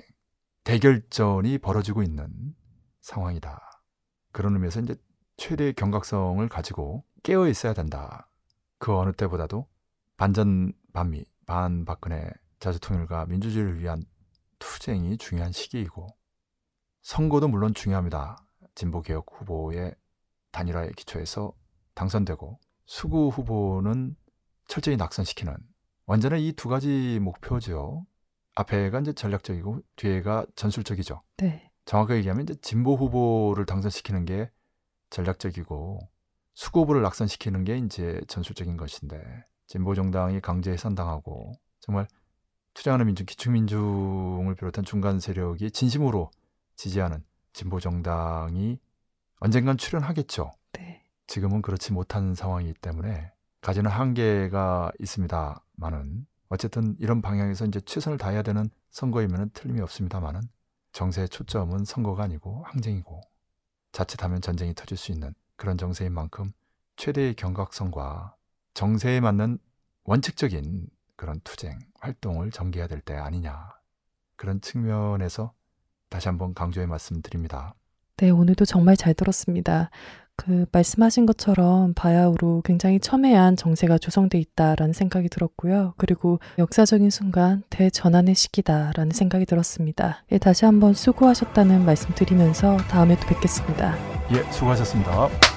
대결전이 벌어지고 있는 상황이다. 그런 의미에서 이제 최대의 경각성을 가지고 깨어 있어야 된다. 그 어느 때보다도 반전 반미, 반 박근혜 자주통일과 민주주의를 위한 투쟁이 중요한 시기이고 선거도 물론 중요합니다. 진보개혁 후보의 단일화의 기초에서 당선되고 수구 후보는 철저히 낙선시키는 완전히 이 두 가지 목표죠. 앞에가 이제 전략적이고 뒤에가 전술적이죠. 네. 정확하게 얘기하면 이제 진보 후보를 당선시키는 게 전략적이고 수구 후보를 낙선시키는 게 이제 전술적인 것인데 진보 정당이 강제 해산당하고 정말 투쟁하는 민중, 기축민중을 비롯한 중간 세력이 진심으로 지지하는 진보 정당이 언젠간 출연하겠죠. 네. 지금은 그렇지 못한 상황이기 때문에 가지는 한계가 있습니다만은 어쨌든 이런 방향에서 이제 최선을 다해야 되는 선거이면은 틀림이 없습니다만은 정세의 초점은 선거가 아니고 항쟁이고 자칫하면 전쟁이 터질 수 있는 그런 정세인 만큼 최대의 경각성과 정세에 맞는 원칙적인 그런 투쟁 활동을 전개해야 될 때 아니냐 그런 측면에서 다시 한번 강조해 말씀드립니다. 네, 오늘도 정말 잘 들었습니다. 그 말씀하신 것처럼 바야흐로 굉장히 첨예한 정세가 조성돼 있다라는 생각이 들었고요. 그리고 역사적인 순간 대전환의 시기다라는 생각이 들었습니다. 예, 다시 한번 수고하셨다는 말씀 드리면서 다음에 또 뵙겠습니다. 예, 수고하셨습니다.